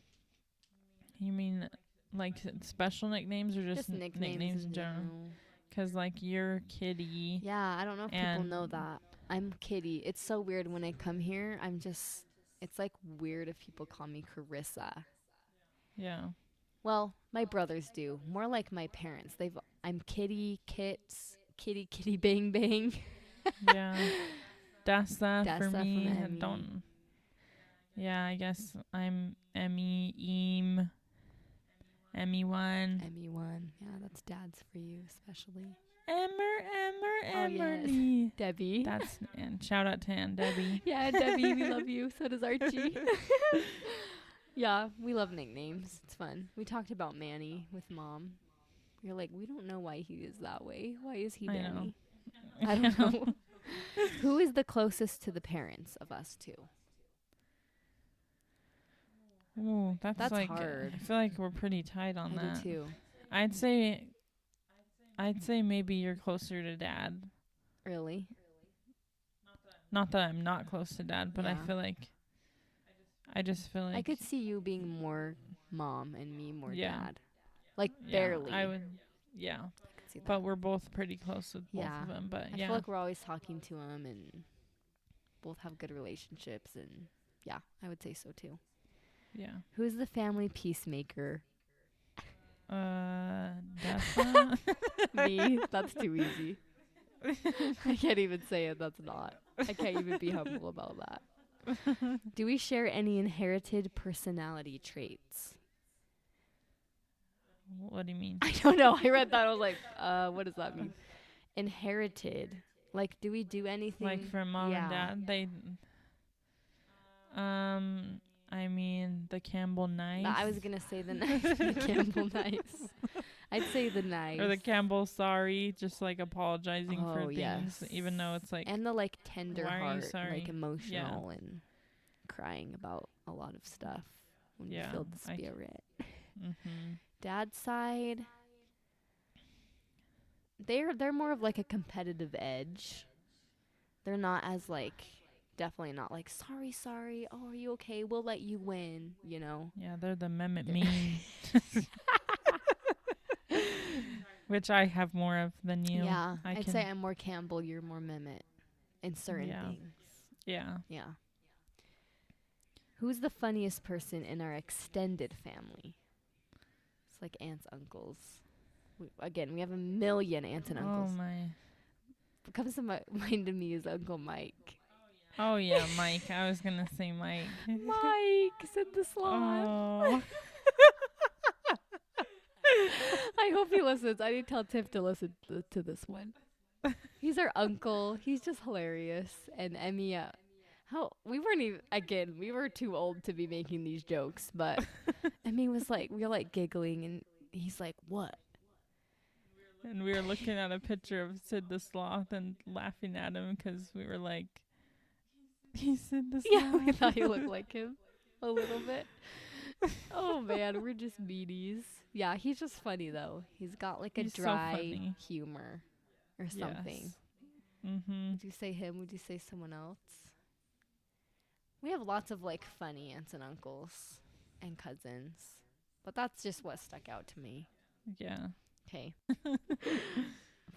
you mean like special nicknames or just, Just n- nicknames, in general? Because like you're Kitty. Yeah, I don't know if people know that. I'm Kitty. It's so weird when I come here. I'm just. It's like weird if people call me Carissa. Yeah. Well, my brothers do. More like my parents. They've. I'm Kitty, Kits, Kitty, Kitty, Bang Bang. Yeah. [laughs] That's that That's for that me. I don't. Yeah, I guess I'm Emmy, Eam, Emmy one. Emmy one. Yeah, that's dad's for you, especially. Emmer, Emmer, Oh, yes. Emmerly. [laughs] Debbie. That's and shout out to Aunt Debbie. [laughs] yeah, Debbie, we love you. So does [laughs] Archie. yeah, we love nicknames. It's fun. We talked about Manny with mom. You're like, we don't know why he is that way. Why is he I know. I don't know. Who is the closest to the parents of us two? Ooh, that's, That's like hard. I feel like we're pretty tight on I that. too. I'd say I'd say maybe you're closer to dad. Really? Not that I'm not close to dad, but I feel like I just feel like I could see you being more mom and me more Yeah. dad. Like yeah, barely. I would yeah. I could see that. But we're both pretty close with both of them. But I yeah. feel like we're always talking to him and both have good relationships and yeah, I would say so too. Yeah. Who's the family peacemaker? Uh? [laughs] Me. [laughs] That's too easy. I can't even say it. That's not. I can't even be humble about that. [laughs] Do we share any inherited personality traits? what do you mean? I don't know. I read that. I was like, uh, what does that mean? Inherited. Like, do we do anything? like from mom yeah. and dad they um i mean the campbell knife I was gonna say the [laughs] knife, the Campbell nice. I'd say the knife or the campbell sorry just like apologizing for Oh, things yes. even though it's like and the like tender Why are you heart, sorry? like emotional and crying about a lot of stuff when Yeah, you feel the spirit. hmm Dad's side, they're they're more of like a competitive edge. They're not as like definitely not like sorry sorry. Oh are you okay? We'll let you win you know? Yeah they're the mehmet mean. [laughs] Which i have more of than you. Yeah I i'd can, say i'm more campbell you're more mehmet in certain Yeah. things. Yeah. Yeah. Who's the funniest person in our extended family? It's like aunts uncles. We, again we have a million aunts and oh uncles. my. What comes to my [laughs] mind to me is uncle mike oh yeah mike i was gonna say mike [laughs] mike said the sloth oh I hope he listens. I need to tell Tiff to listen to, to this one. He's our uncle. He's just hilarious. And Emmy, uh, how we weren't even again. We were too old to be making these jokes, but [laughs] Emmy was like, we were like giggling, and he's like, "What?" And we were looking at a picture of Sid the Sloth and laughing at him because we were like, he's Sid the. Yeah, [laughs] we thought he looked like him a little [laughs] bit. Oh man, we're just meanies. Yeah, he's just funny though. He's got like a He's dry funny. humor or something. Mm-hmm. Would you say him? Would you say someone else? We have lots of like funny aunts and uncles and cousins, but that's just what stuck out to me. Yeah. Okay. [laughs]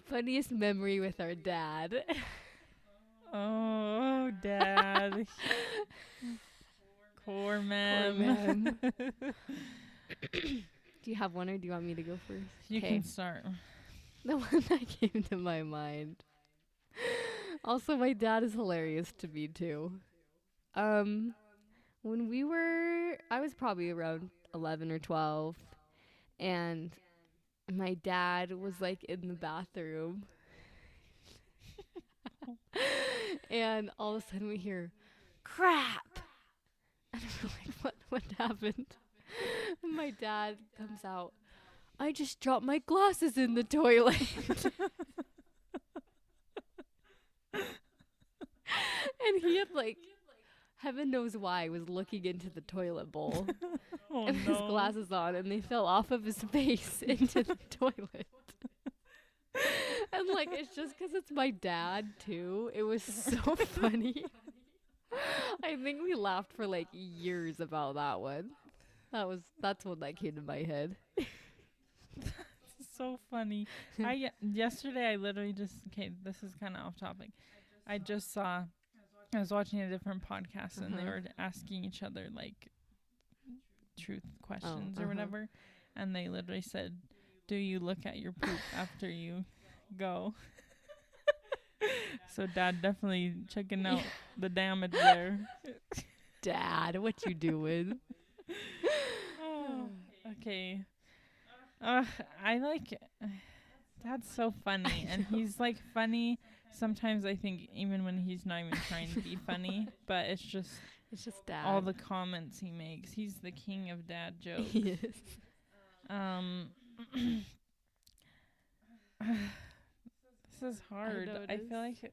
Funniest memory with our dad. Oh, Dad. [laughs] Poor Poor man. [laughs] do you have one or do you want me to go first? You 'Kay. can start. [laughs] The one that came to my mind. Also, my dad is hilarious to me too. Um, when we were, I was probably around eleven or twelve, and my dad was like in the bathroom, [laughs] and all of a sudden we hear, "Crap!" And [laughs] we're like, "What? What happened?" And my dad comes out. I just dropped my glasses in the toilet. [laughs] and he had like heaven knows why was looking into the toilet bowl Oh, and his glasses on and they fell off of his face into the toilet. I'm like, it's just because it's my dad too. It was so [laughs] funny. I think we laughed for like years about that one. That was that's one that came to my head. so funny. I [laughs] yesterday I literally just okay. This is kind of off topic. I just saw. I was watching a different podcast and they Uh-huh. were asking each other like truth questions or uh-huh. whatever, and they literally said, "Do you look at your poop after you go?" [laughs] so dad definitely checking out the damage there. [laughs] Dad, what you doing? Oh, [sighs] [sighs] okay. Uh, I like. Dad's so funny, and he's like funny. Sometimes I think even when he's not even trying to be [laughs] funny, but it's just It's just dad. all the comments he makes. He's the king of dad jokes. he is. Um, [clears throat] [clears throat] this is hard. I, is. feel like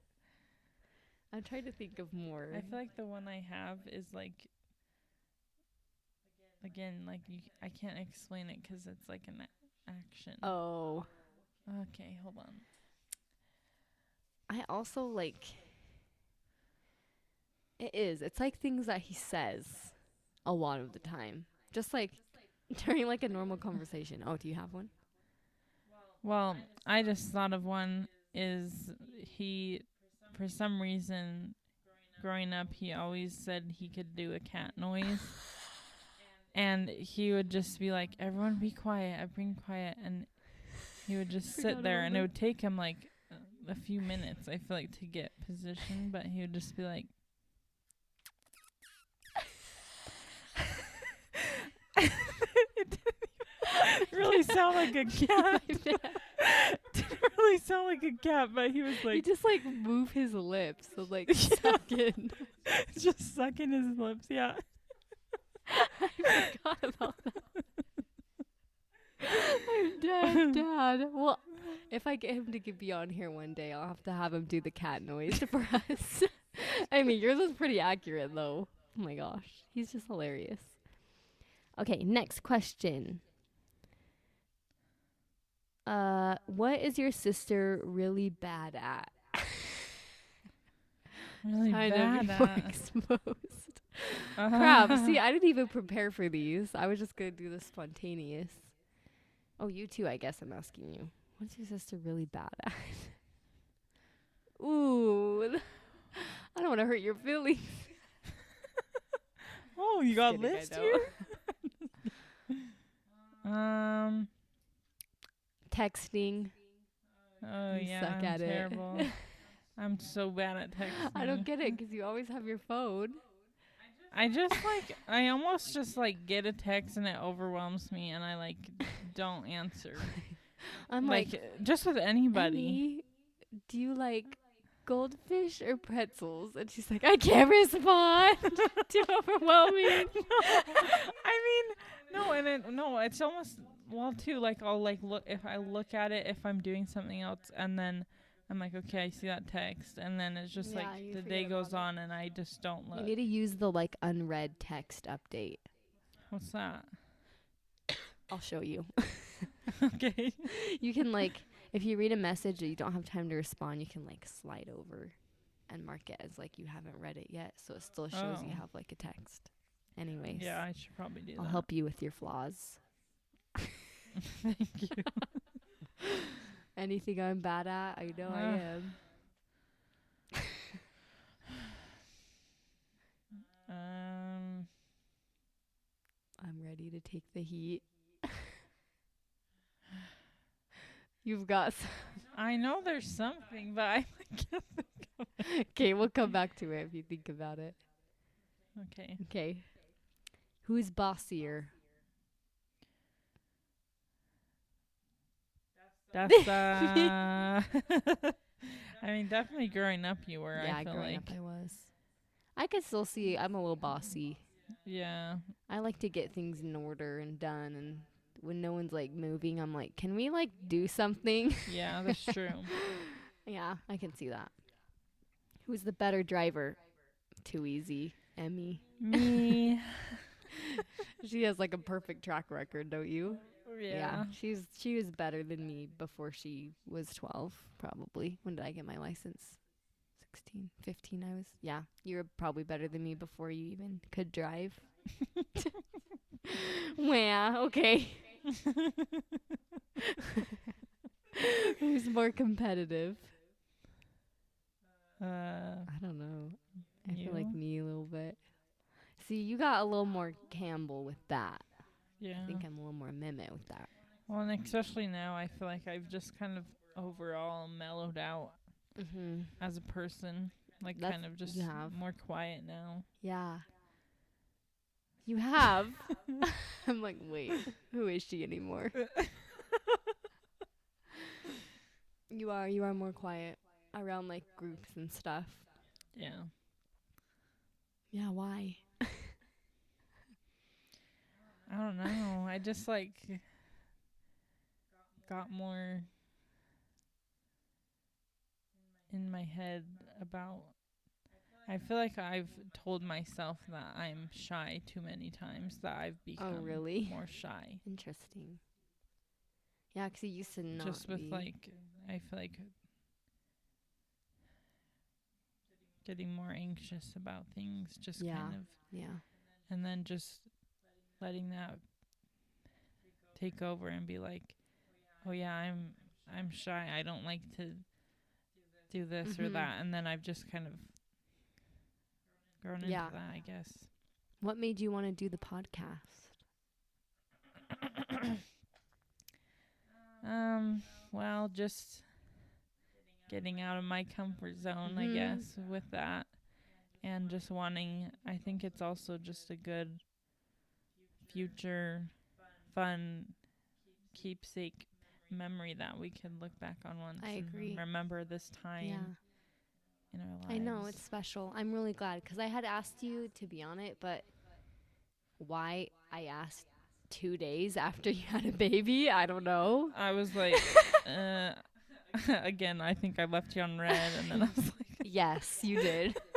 I'm trying to think of more. I feel like the one I have is like. Again, like you, I can't explain it cuz it's like an action. oh, Okay, hold on. I also like. It is. It's like things that he says a lot of the time. Just like [laughs] during like a normal conversation. Oh, do you have one? Well, I just thought of one is he for some reason growing up he always said he could do a cat noise. [laughs] and he would just be like, Everyone be quiet, everyone quiet and he would just [laughs] sit there and it would take him like a few minutes, I feel like, to get positioned, but he would just be like [laughs] didn't really sound like a [laughs] cat. [laughs] didn't really sound like a cat, but he was like he just like move his lips so like [laughs] Yeah. suck in. just sucking his lips. Yeah. I forgot about that. I'm dead, Dad. Well, if I get him to get- be on here one day, I'll have to have him do the cat noise for us. I mean, yours was pretty accurate, though. Oh my gosh, he's just hilarious. Okay, next question. Uh, what is your sister really bad at? Really Kind bad at. exposed. [laughs] Crap. See, I didn't even [laughs] prepare for these. I was just gonna do the spontaneous. Oh, you too. I guess I'm asking you. What's your sister really bad at? [laughs] Ooh, I don't want to hurt your feelings. oh, you got kidding, list here? Um. Texting. Oh You yeah, suck I'm at it. terrible. [laughs] I'm so bad at texting. I don't get it because you always have your phone. I just like I almost just like get a text and it overwhelms me and I like don't answer. [laughs] I'm like, like, just with anybody. Do you like goldfish or pretzels? And she's like, I can't respond. [laughs] Too overwhelming. I mean, no, and it, no, it's almost well too. Like I'll like look if I look at it if I'm doing something else, and then I'm like, okay, I see that text, and then it's just Yeah, like the day goes it. on, and I just don't You look. need to use the like unread text update. What's that? I'll show you. [laughs] okay. you can [laughs] like if you read a message that you don't have time to respond, you can like slide over and mark it as like you haven't read it yet, so it still shows you Oh. have like a text. Anyways, Yeah, I should probably do I'll that. help you with your flaws. [laughs] Thank you. [laughs] Anything I'm bad at, I know I am. Um. I'm ready to take the heat. [laughs] You've got. s- I know there's something, but I can't think of Okay, we'll come back to it if you think about it. Okay. Okay. Who's bossier? That's [laughs] uh [laughs] I mean definitely growing up you were, yeah, I feel growing like. up I was. I could still see I'm a little bossy. Yeah. I like to get things in order and done and when no one's like moving, I'm like, "Can we like do something?" Yeah, that's true. [laughs] yeah, I can see that. Who's the better driver? Too easy. Emmy. Me. She has like a perfect track record, don't you? Yeah. she's she was better than me before she was 12 probably. When did I get my license? 16, 15 I was. Yeah, you were probably better than me before you even could drive. [laughs] Wah, okay. [laughs] Who's more competitive? Uh, I don't know. I feel like me a little bit. See, you got a little more Campbell with that. Yeah. I think I'm a little more Mehmet with that. Well, and especially now, I feel like I've just kind of overall mellowed out Mm-hmm. as a person. Like, That's- kind of just more quiet now. Yeah. You have. [laughs] [laughs] I'm like, wait, who is she anymore? [laughs] you are. You are more quiet around like groups and stuff. Yeah. Yeah. Why? I don't know. I just like got more in my head about I feel like I've told myself that I'm shy too many times that I've oh, become Oh, really? more shy. Interesting. Yeah, 'cause you used to not just with be. like I feel like getting more anxious about things just Yeah. kind of yeah. and then just letting that take over and be like oh yeah i'm i'm shy i don't like to do this or Mhm. that and then i've just kind of grown Yeah. into that i guess What made you want to do the podcast? [coughs] um well just getting out of my comfort zone i Mhm. guess with that and just wanting i think it's also just a good future fun keepsake memory that we can look back on once I and agree. remember this time Yeah. in our lives I know it's special. I'm really glad because I had asked you to be on it, but why I asked two days after you had a baby, I don't know. i was like [laughs] uh [laughs] again i think i left you on read and then i was like yes, you did. [laughs]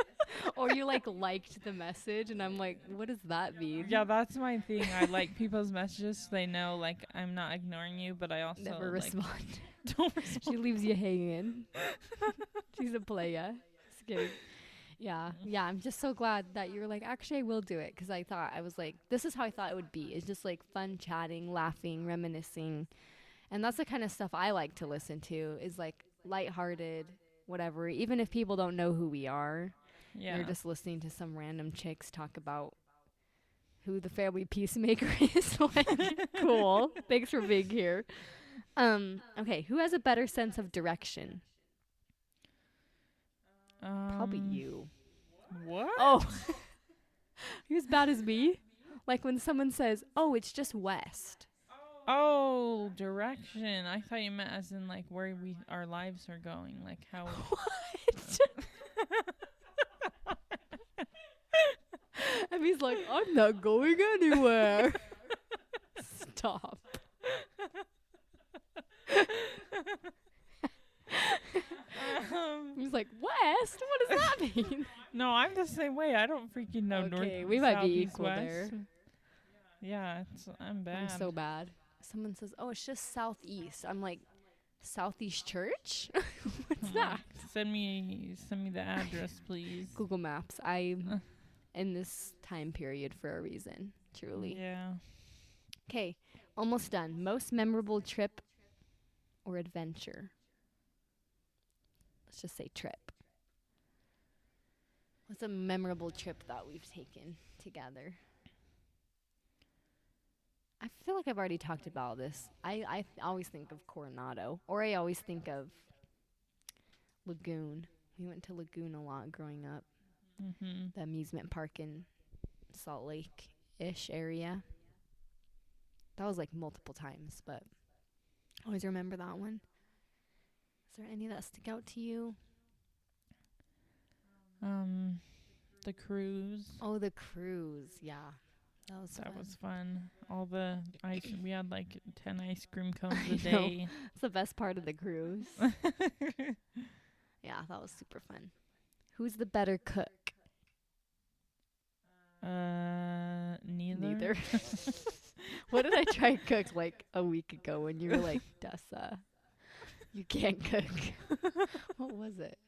or you like liked the message, and I'm like, what does that mean? Yeah, that's my thing. I like people's messages. So they know like I'm not ignoring you, but I also Never like, respond. [laughs] don't respond. she leaves you hanging. [laughs] She's a playa. Just kidding. Yeah, yeah. I'm just so glad that you're like, actually, I will do it because I thought I was like, this is how I thought it would be. It's just like fun chatting, laughing, reminiscing, and that's the kind of stuff I like to listen to. Is like lighthearted, whatever. Even if people don't know who we are, Yeah. you're just listening to some random chicks talk about who the family peacemaker [laughs] is. Like, cool. [laughs] Thanks for being here. Um, okay, who has a better sense of direction? Probably Um, you. What? Oh. [laughs] you as bad as me? Like when someone says, "Oh, it's just west." Oh, direction. I thought you meant as in like where we our lives are going, like how. what? [laughs] and he's like, "I'm not going anywhere." Stop. um, He's like, "West? What does that mean?" [laughs] no, I'm the same way. I don't freaking know north. Okay, we might south, be east, equal west. there. Yeah, it's I'm bad. I'm so bad. Someone says, "Oh, it's just southeast." I'm like, "Southeast Church? [laughs] What's I'm that?" Send me send me the address, please. Google Maps. I'm Uh. In this time period for a reason. Truly. Yeah. Okay, almost done. Most memorable trip or adventure? Let's just say trip. What's a memorable trip that we've taken together? I feel like I've already talked about all this. I, I th- always think of Coronado, or I always think of Lagoon. We went to Lagoon a lot growing up Mhm. the amusement park in Salt Lake ish area. That was like multiple times, but I always remember that one. Is there any that stick out to you? Um, the cruise. Oh, the cruise. Yeah. That was That fun. was fun. All the ice. We had like ten ice cream cones [laughs] a day. It's the best part of the cruise. [laughs] yeah, that was super fun. Who's the better cook? Uh, neither. Neither. [laughs] [laughs] what did I try I cooked like a week ago when you were like, Dessa, you can't cook. [laughs] what was it?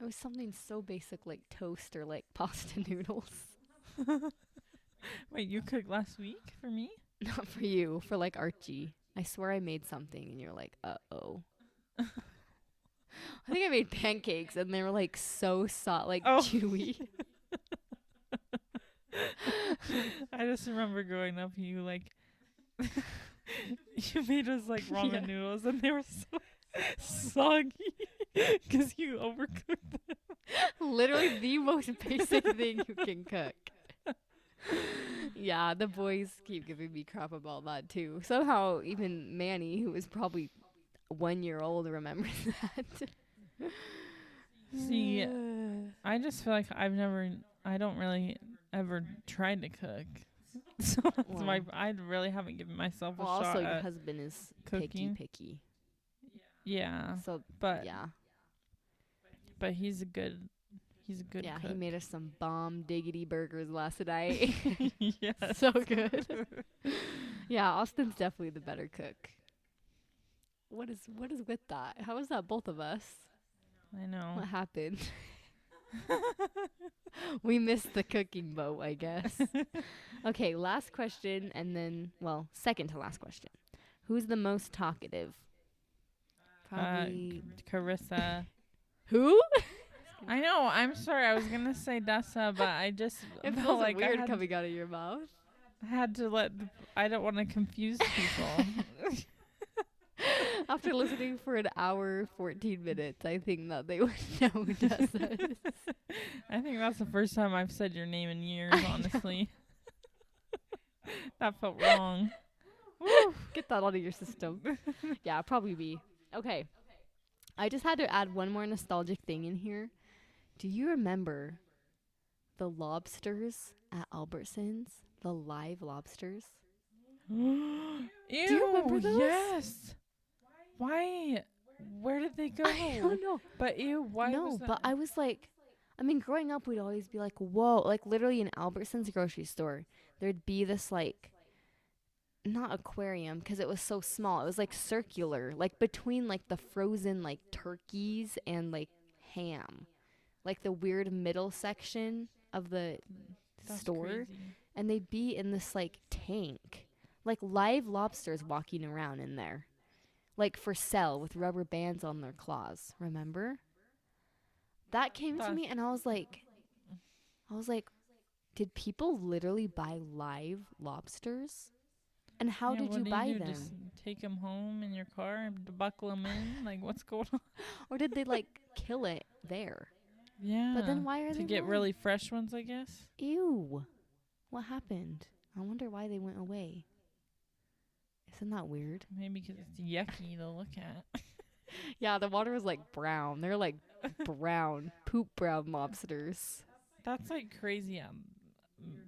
It was something so basic like toast or like pasta noodles. Wait, you cooked last week for me? Not for you, for like Archie. I swear I made something and you're like, uh oh. I think I made pancakes and they were like so soft, like Oh. chewy. [laughs] I just remember growing up, you like, [laughs] you made us like ramen Yeah. noodles, and they were so [laughs] soggy because you overcooked them. Literally the most basic thing you can cook. yeah, the boys keep giving me crap about that too. Somehow, even Manny, who was probably one year old, remembers that. See, [sighs] I just feel like I've never, I don't really ever tried to cook. [laughs] So that's Well. I really haven't given myself a well, shot also your husband is picky, cooking. picky. yeah, So but yeah, but he's a good, he's a good yeah, cook. he made us some bomb diggity burgers last night. [laughs] [laughs] yes. so good. yeah, Austin's definitely the better cook. What is what is with that? How is that both of us? I know. What happened? [laughs] we missed the cooking boat, I guess. [laughs] okay, last question, and then, well, second to last question. Who's the most talkative? Uh, Probably. Carissa. [laughs] Who? I know. I'm sorry. I was gonna say Dessa, but I just It felt like weird coming out of your mouth. I had to let. The, I don't want to confuse people. After listening for an hour, 14 minutes, I think that they would [laughs] know who does this. I think that's the first time I've said your name in [laughs] years. Honestly, that felt wrong. [laughs] Get that out of your system. yeah, probably be. Okay. I just had to add one more nostalgic thing in here. Do you remember the lobsters at Albertsons? The live lobsters? [gasps] Ew. remember those? Yes. Why? Where did they go? [laughs] I don't know. But ew. Why no, but? I was like, I mean, growing up, we'd always be like, whoa, like literally in Albertsons grocery store, there'd be this like, not aquarium because it was so small. It was like circular, like between like the frozen like turkeys and like ham, like the weird middle section of the That's store, crazy. and they'd be in this like tank, like live lobsters walking around in there, like for sale with rubber bands on their claws. Remember? That came to me, and I was like, I was like, did people literally buy live lobsters? And how Yeah, did you buy do? them? Just take them home in your car and buckle them in? Like, what's going on? [laughs] Or did they like kill it there? Yeah. But then why are to they get live? really fresh ones, I guess. Ew. What happened? I wonder why they went away. Isn't that weird? Maybe because it's yucky to look at. [laughs] Yeah, the water was like brown. They're like brown, poop brown lobsters. That's like crazy um,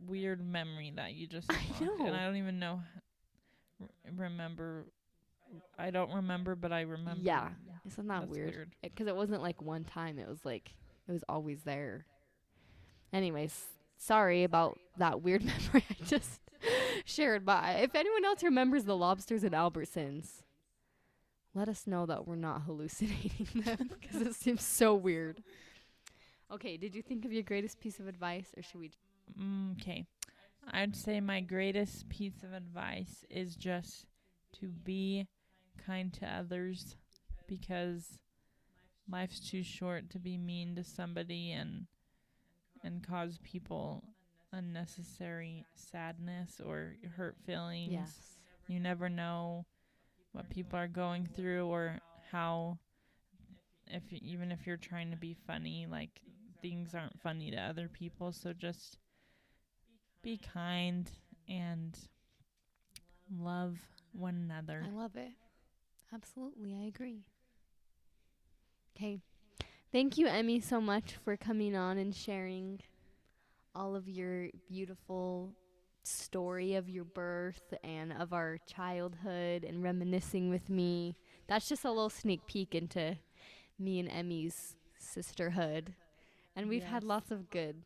weird memory that you just [laughs] I unlocked, and. I don't even know remember. I don't remember, but I remember. Yeah. Isn't that That's weird? weird. Because it wasn't like one time. It was like it was always there. Anyways, sorry about that weird [laughs] memory I just shared. I- if anyone else remembers the lobsters at Albertsons, let us know that we're not hallucinating [laughs] them because it seems so weird. Okay, did you think of your greatest piece of advice, or should we? Mm, okay. I'd say my greatest piece of advice is just to be kind to others because life's too short to be mean to somebody and and cause people unnecessary sadness or hurt feelings. Yes. You never know what people are going through or how if even if you're trying to be funny like things aren't funny to other people so just be kind and love one another. I love it. Absolutely, I agree. Okay. Thank you, Emmy, so much for coming on and sharing all of your beautiful story of your birth and of our childhood and reminiscing with me. That's just a little sneak peek into me and Emmy's sisterhood. And we've had lots of good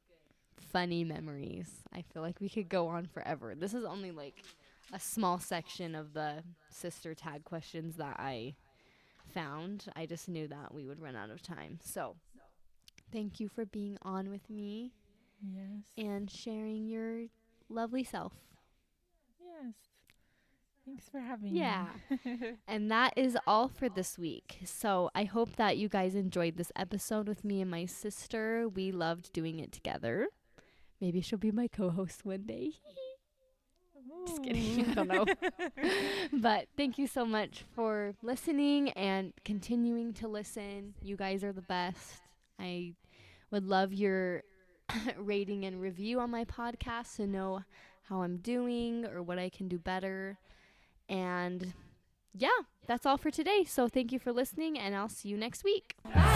funny memories. I feel like we could go on forever. This is only like a small section of the sister tag questions that I found. I just knew that we would run out of time. So, thank you for being on with me Yes. and sharing your lovely self. Yes. Thanks for having Yeah. me. Yeah. [laughs] and that is all for this week. So I hope that you guys enjoyed this episode with me and my sister. We loved doing it together. Maybe she'll be my co host one day. Just kidding. [laughs] I don't know. [laughs] but thank you so much for listening and continuing to listen. You guys are the best. I would love your [laughs] rating and review on my podcast to know how I'm doing or what I can do better. And yeah, that's all for today. So thank you for listening, and I'll see you next week. Bye.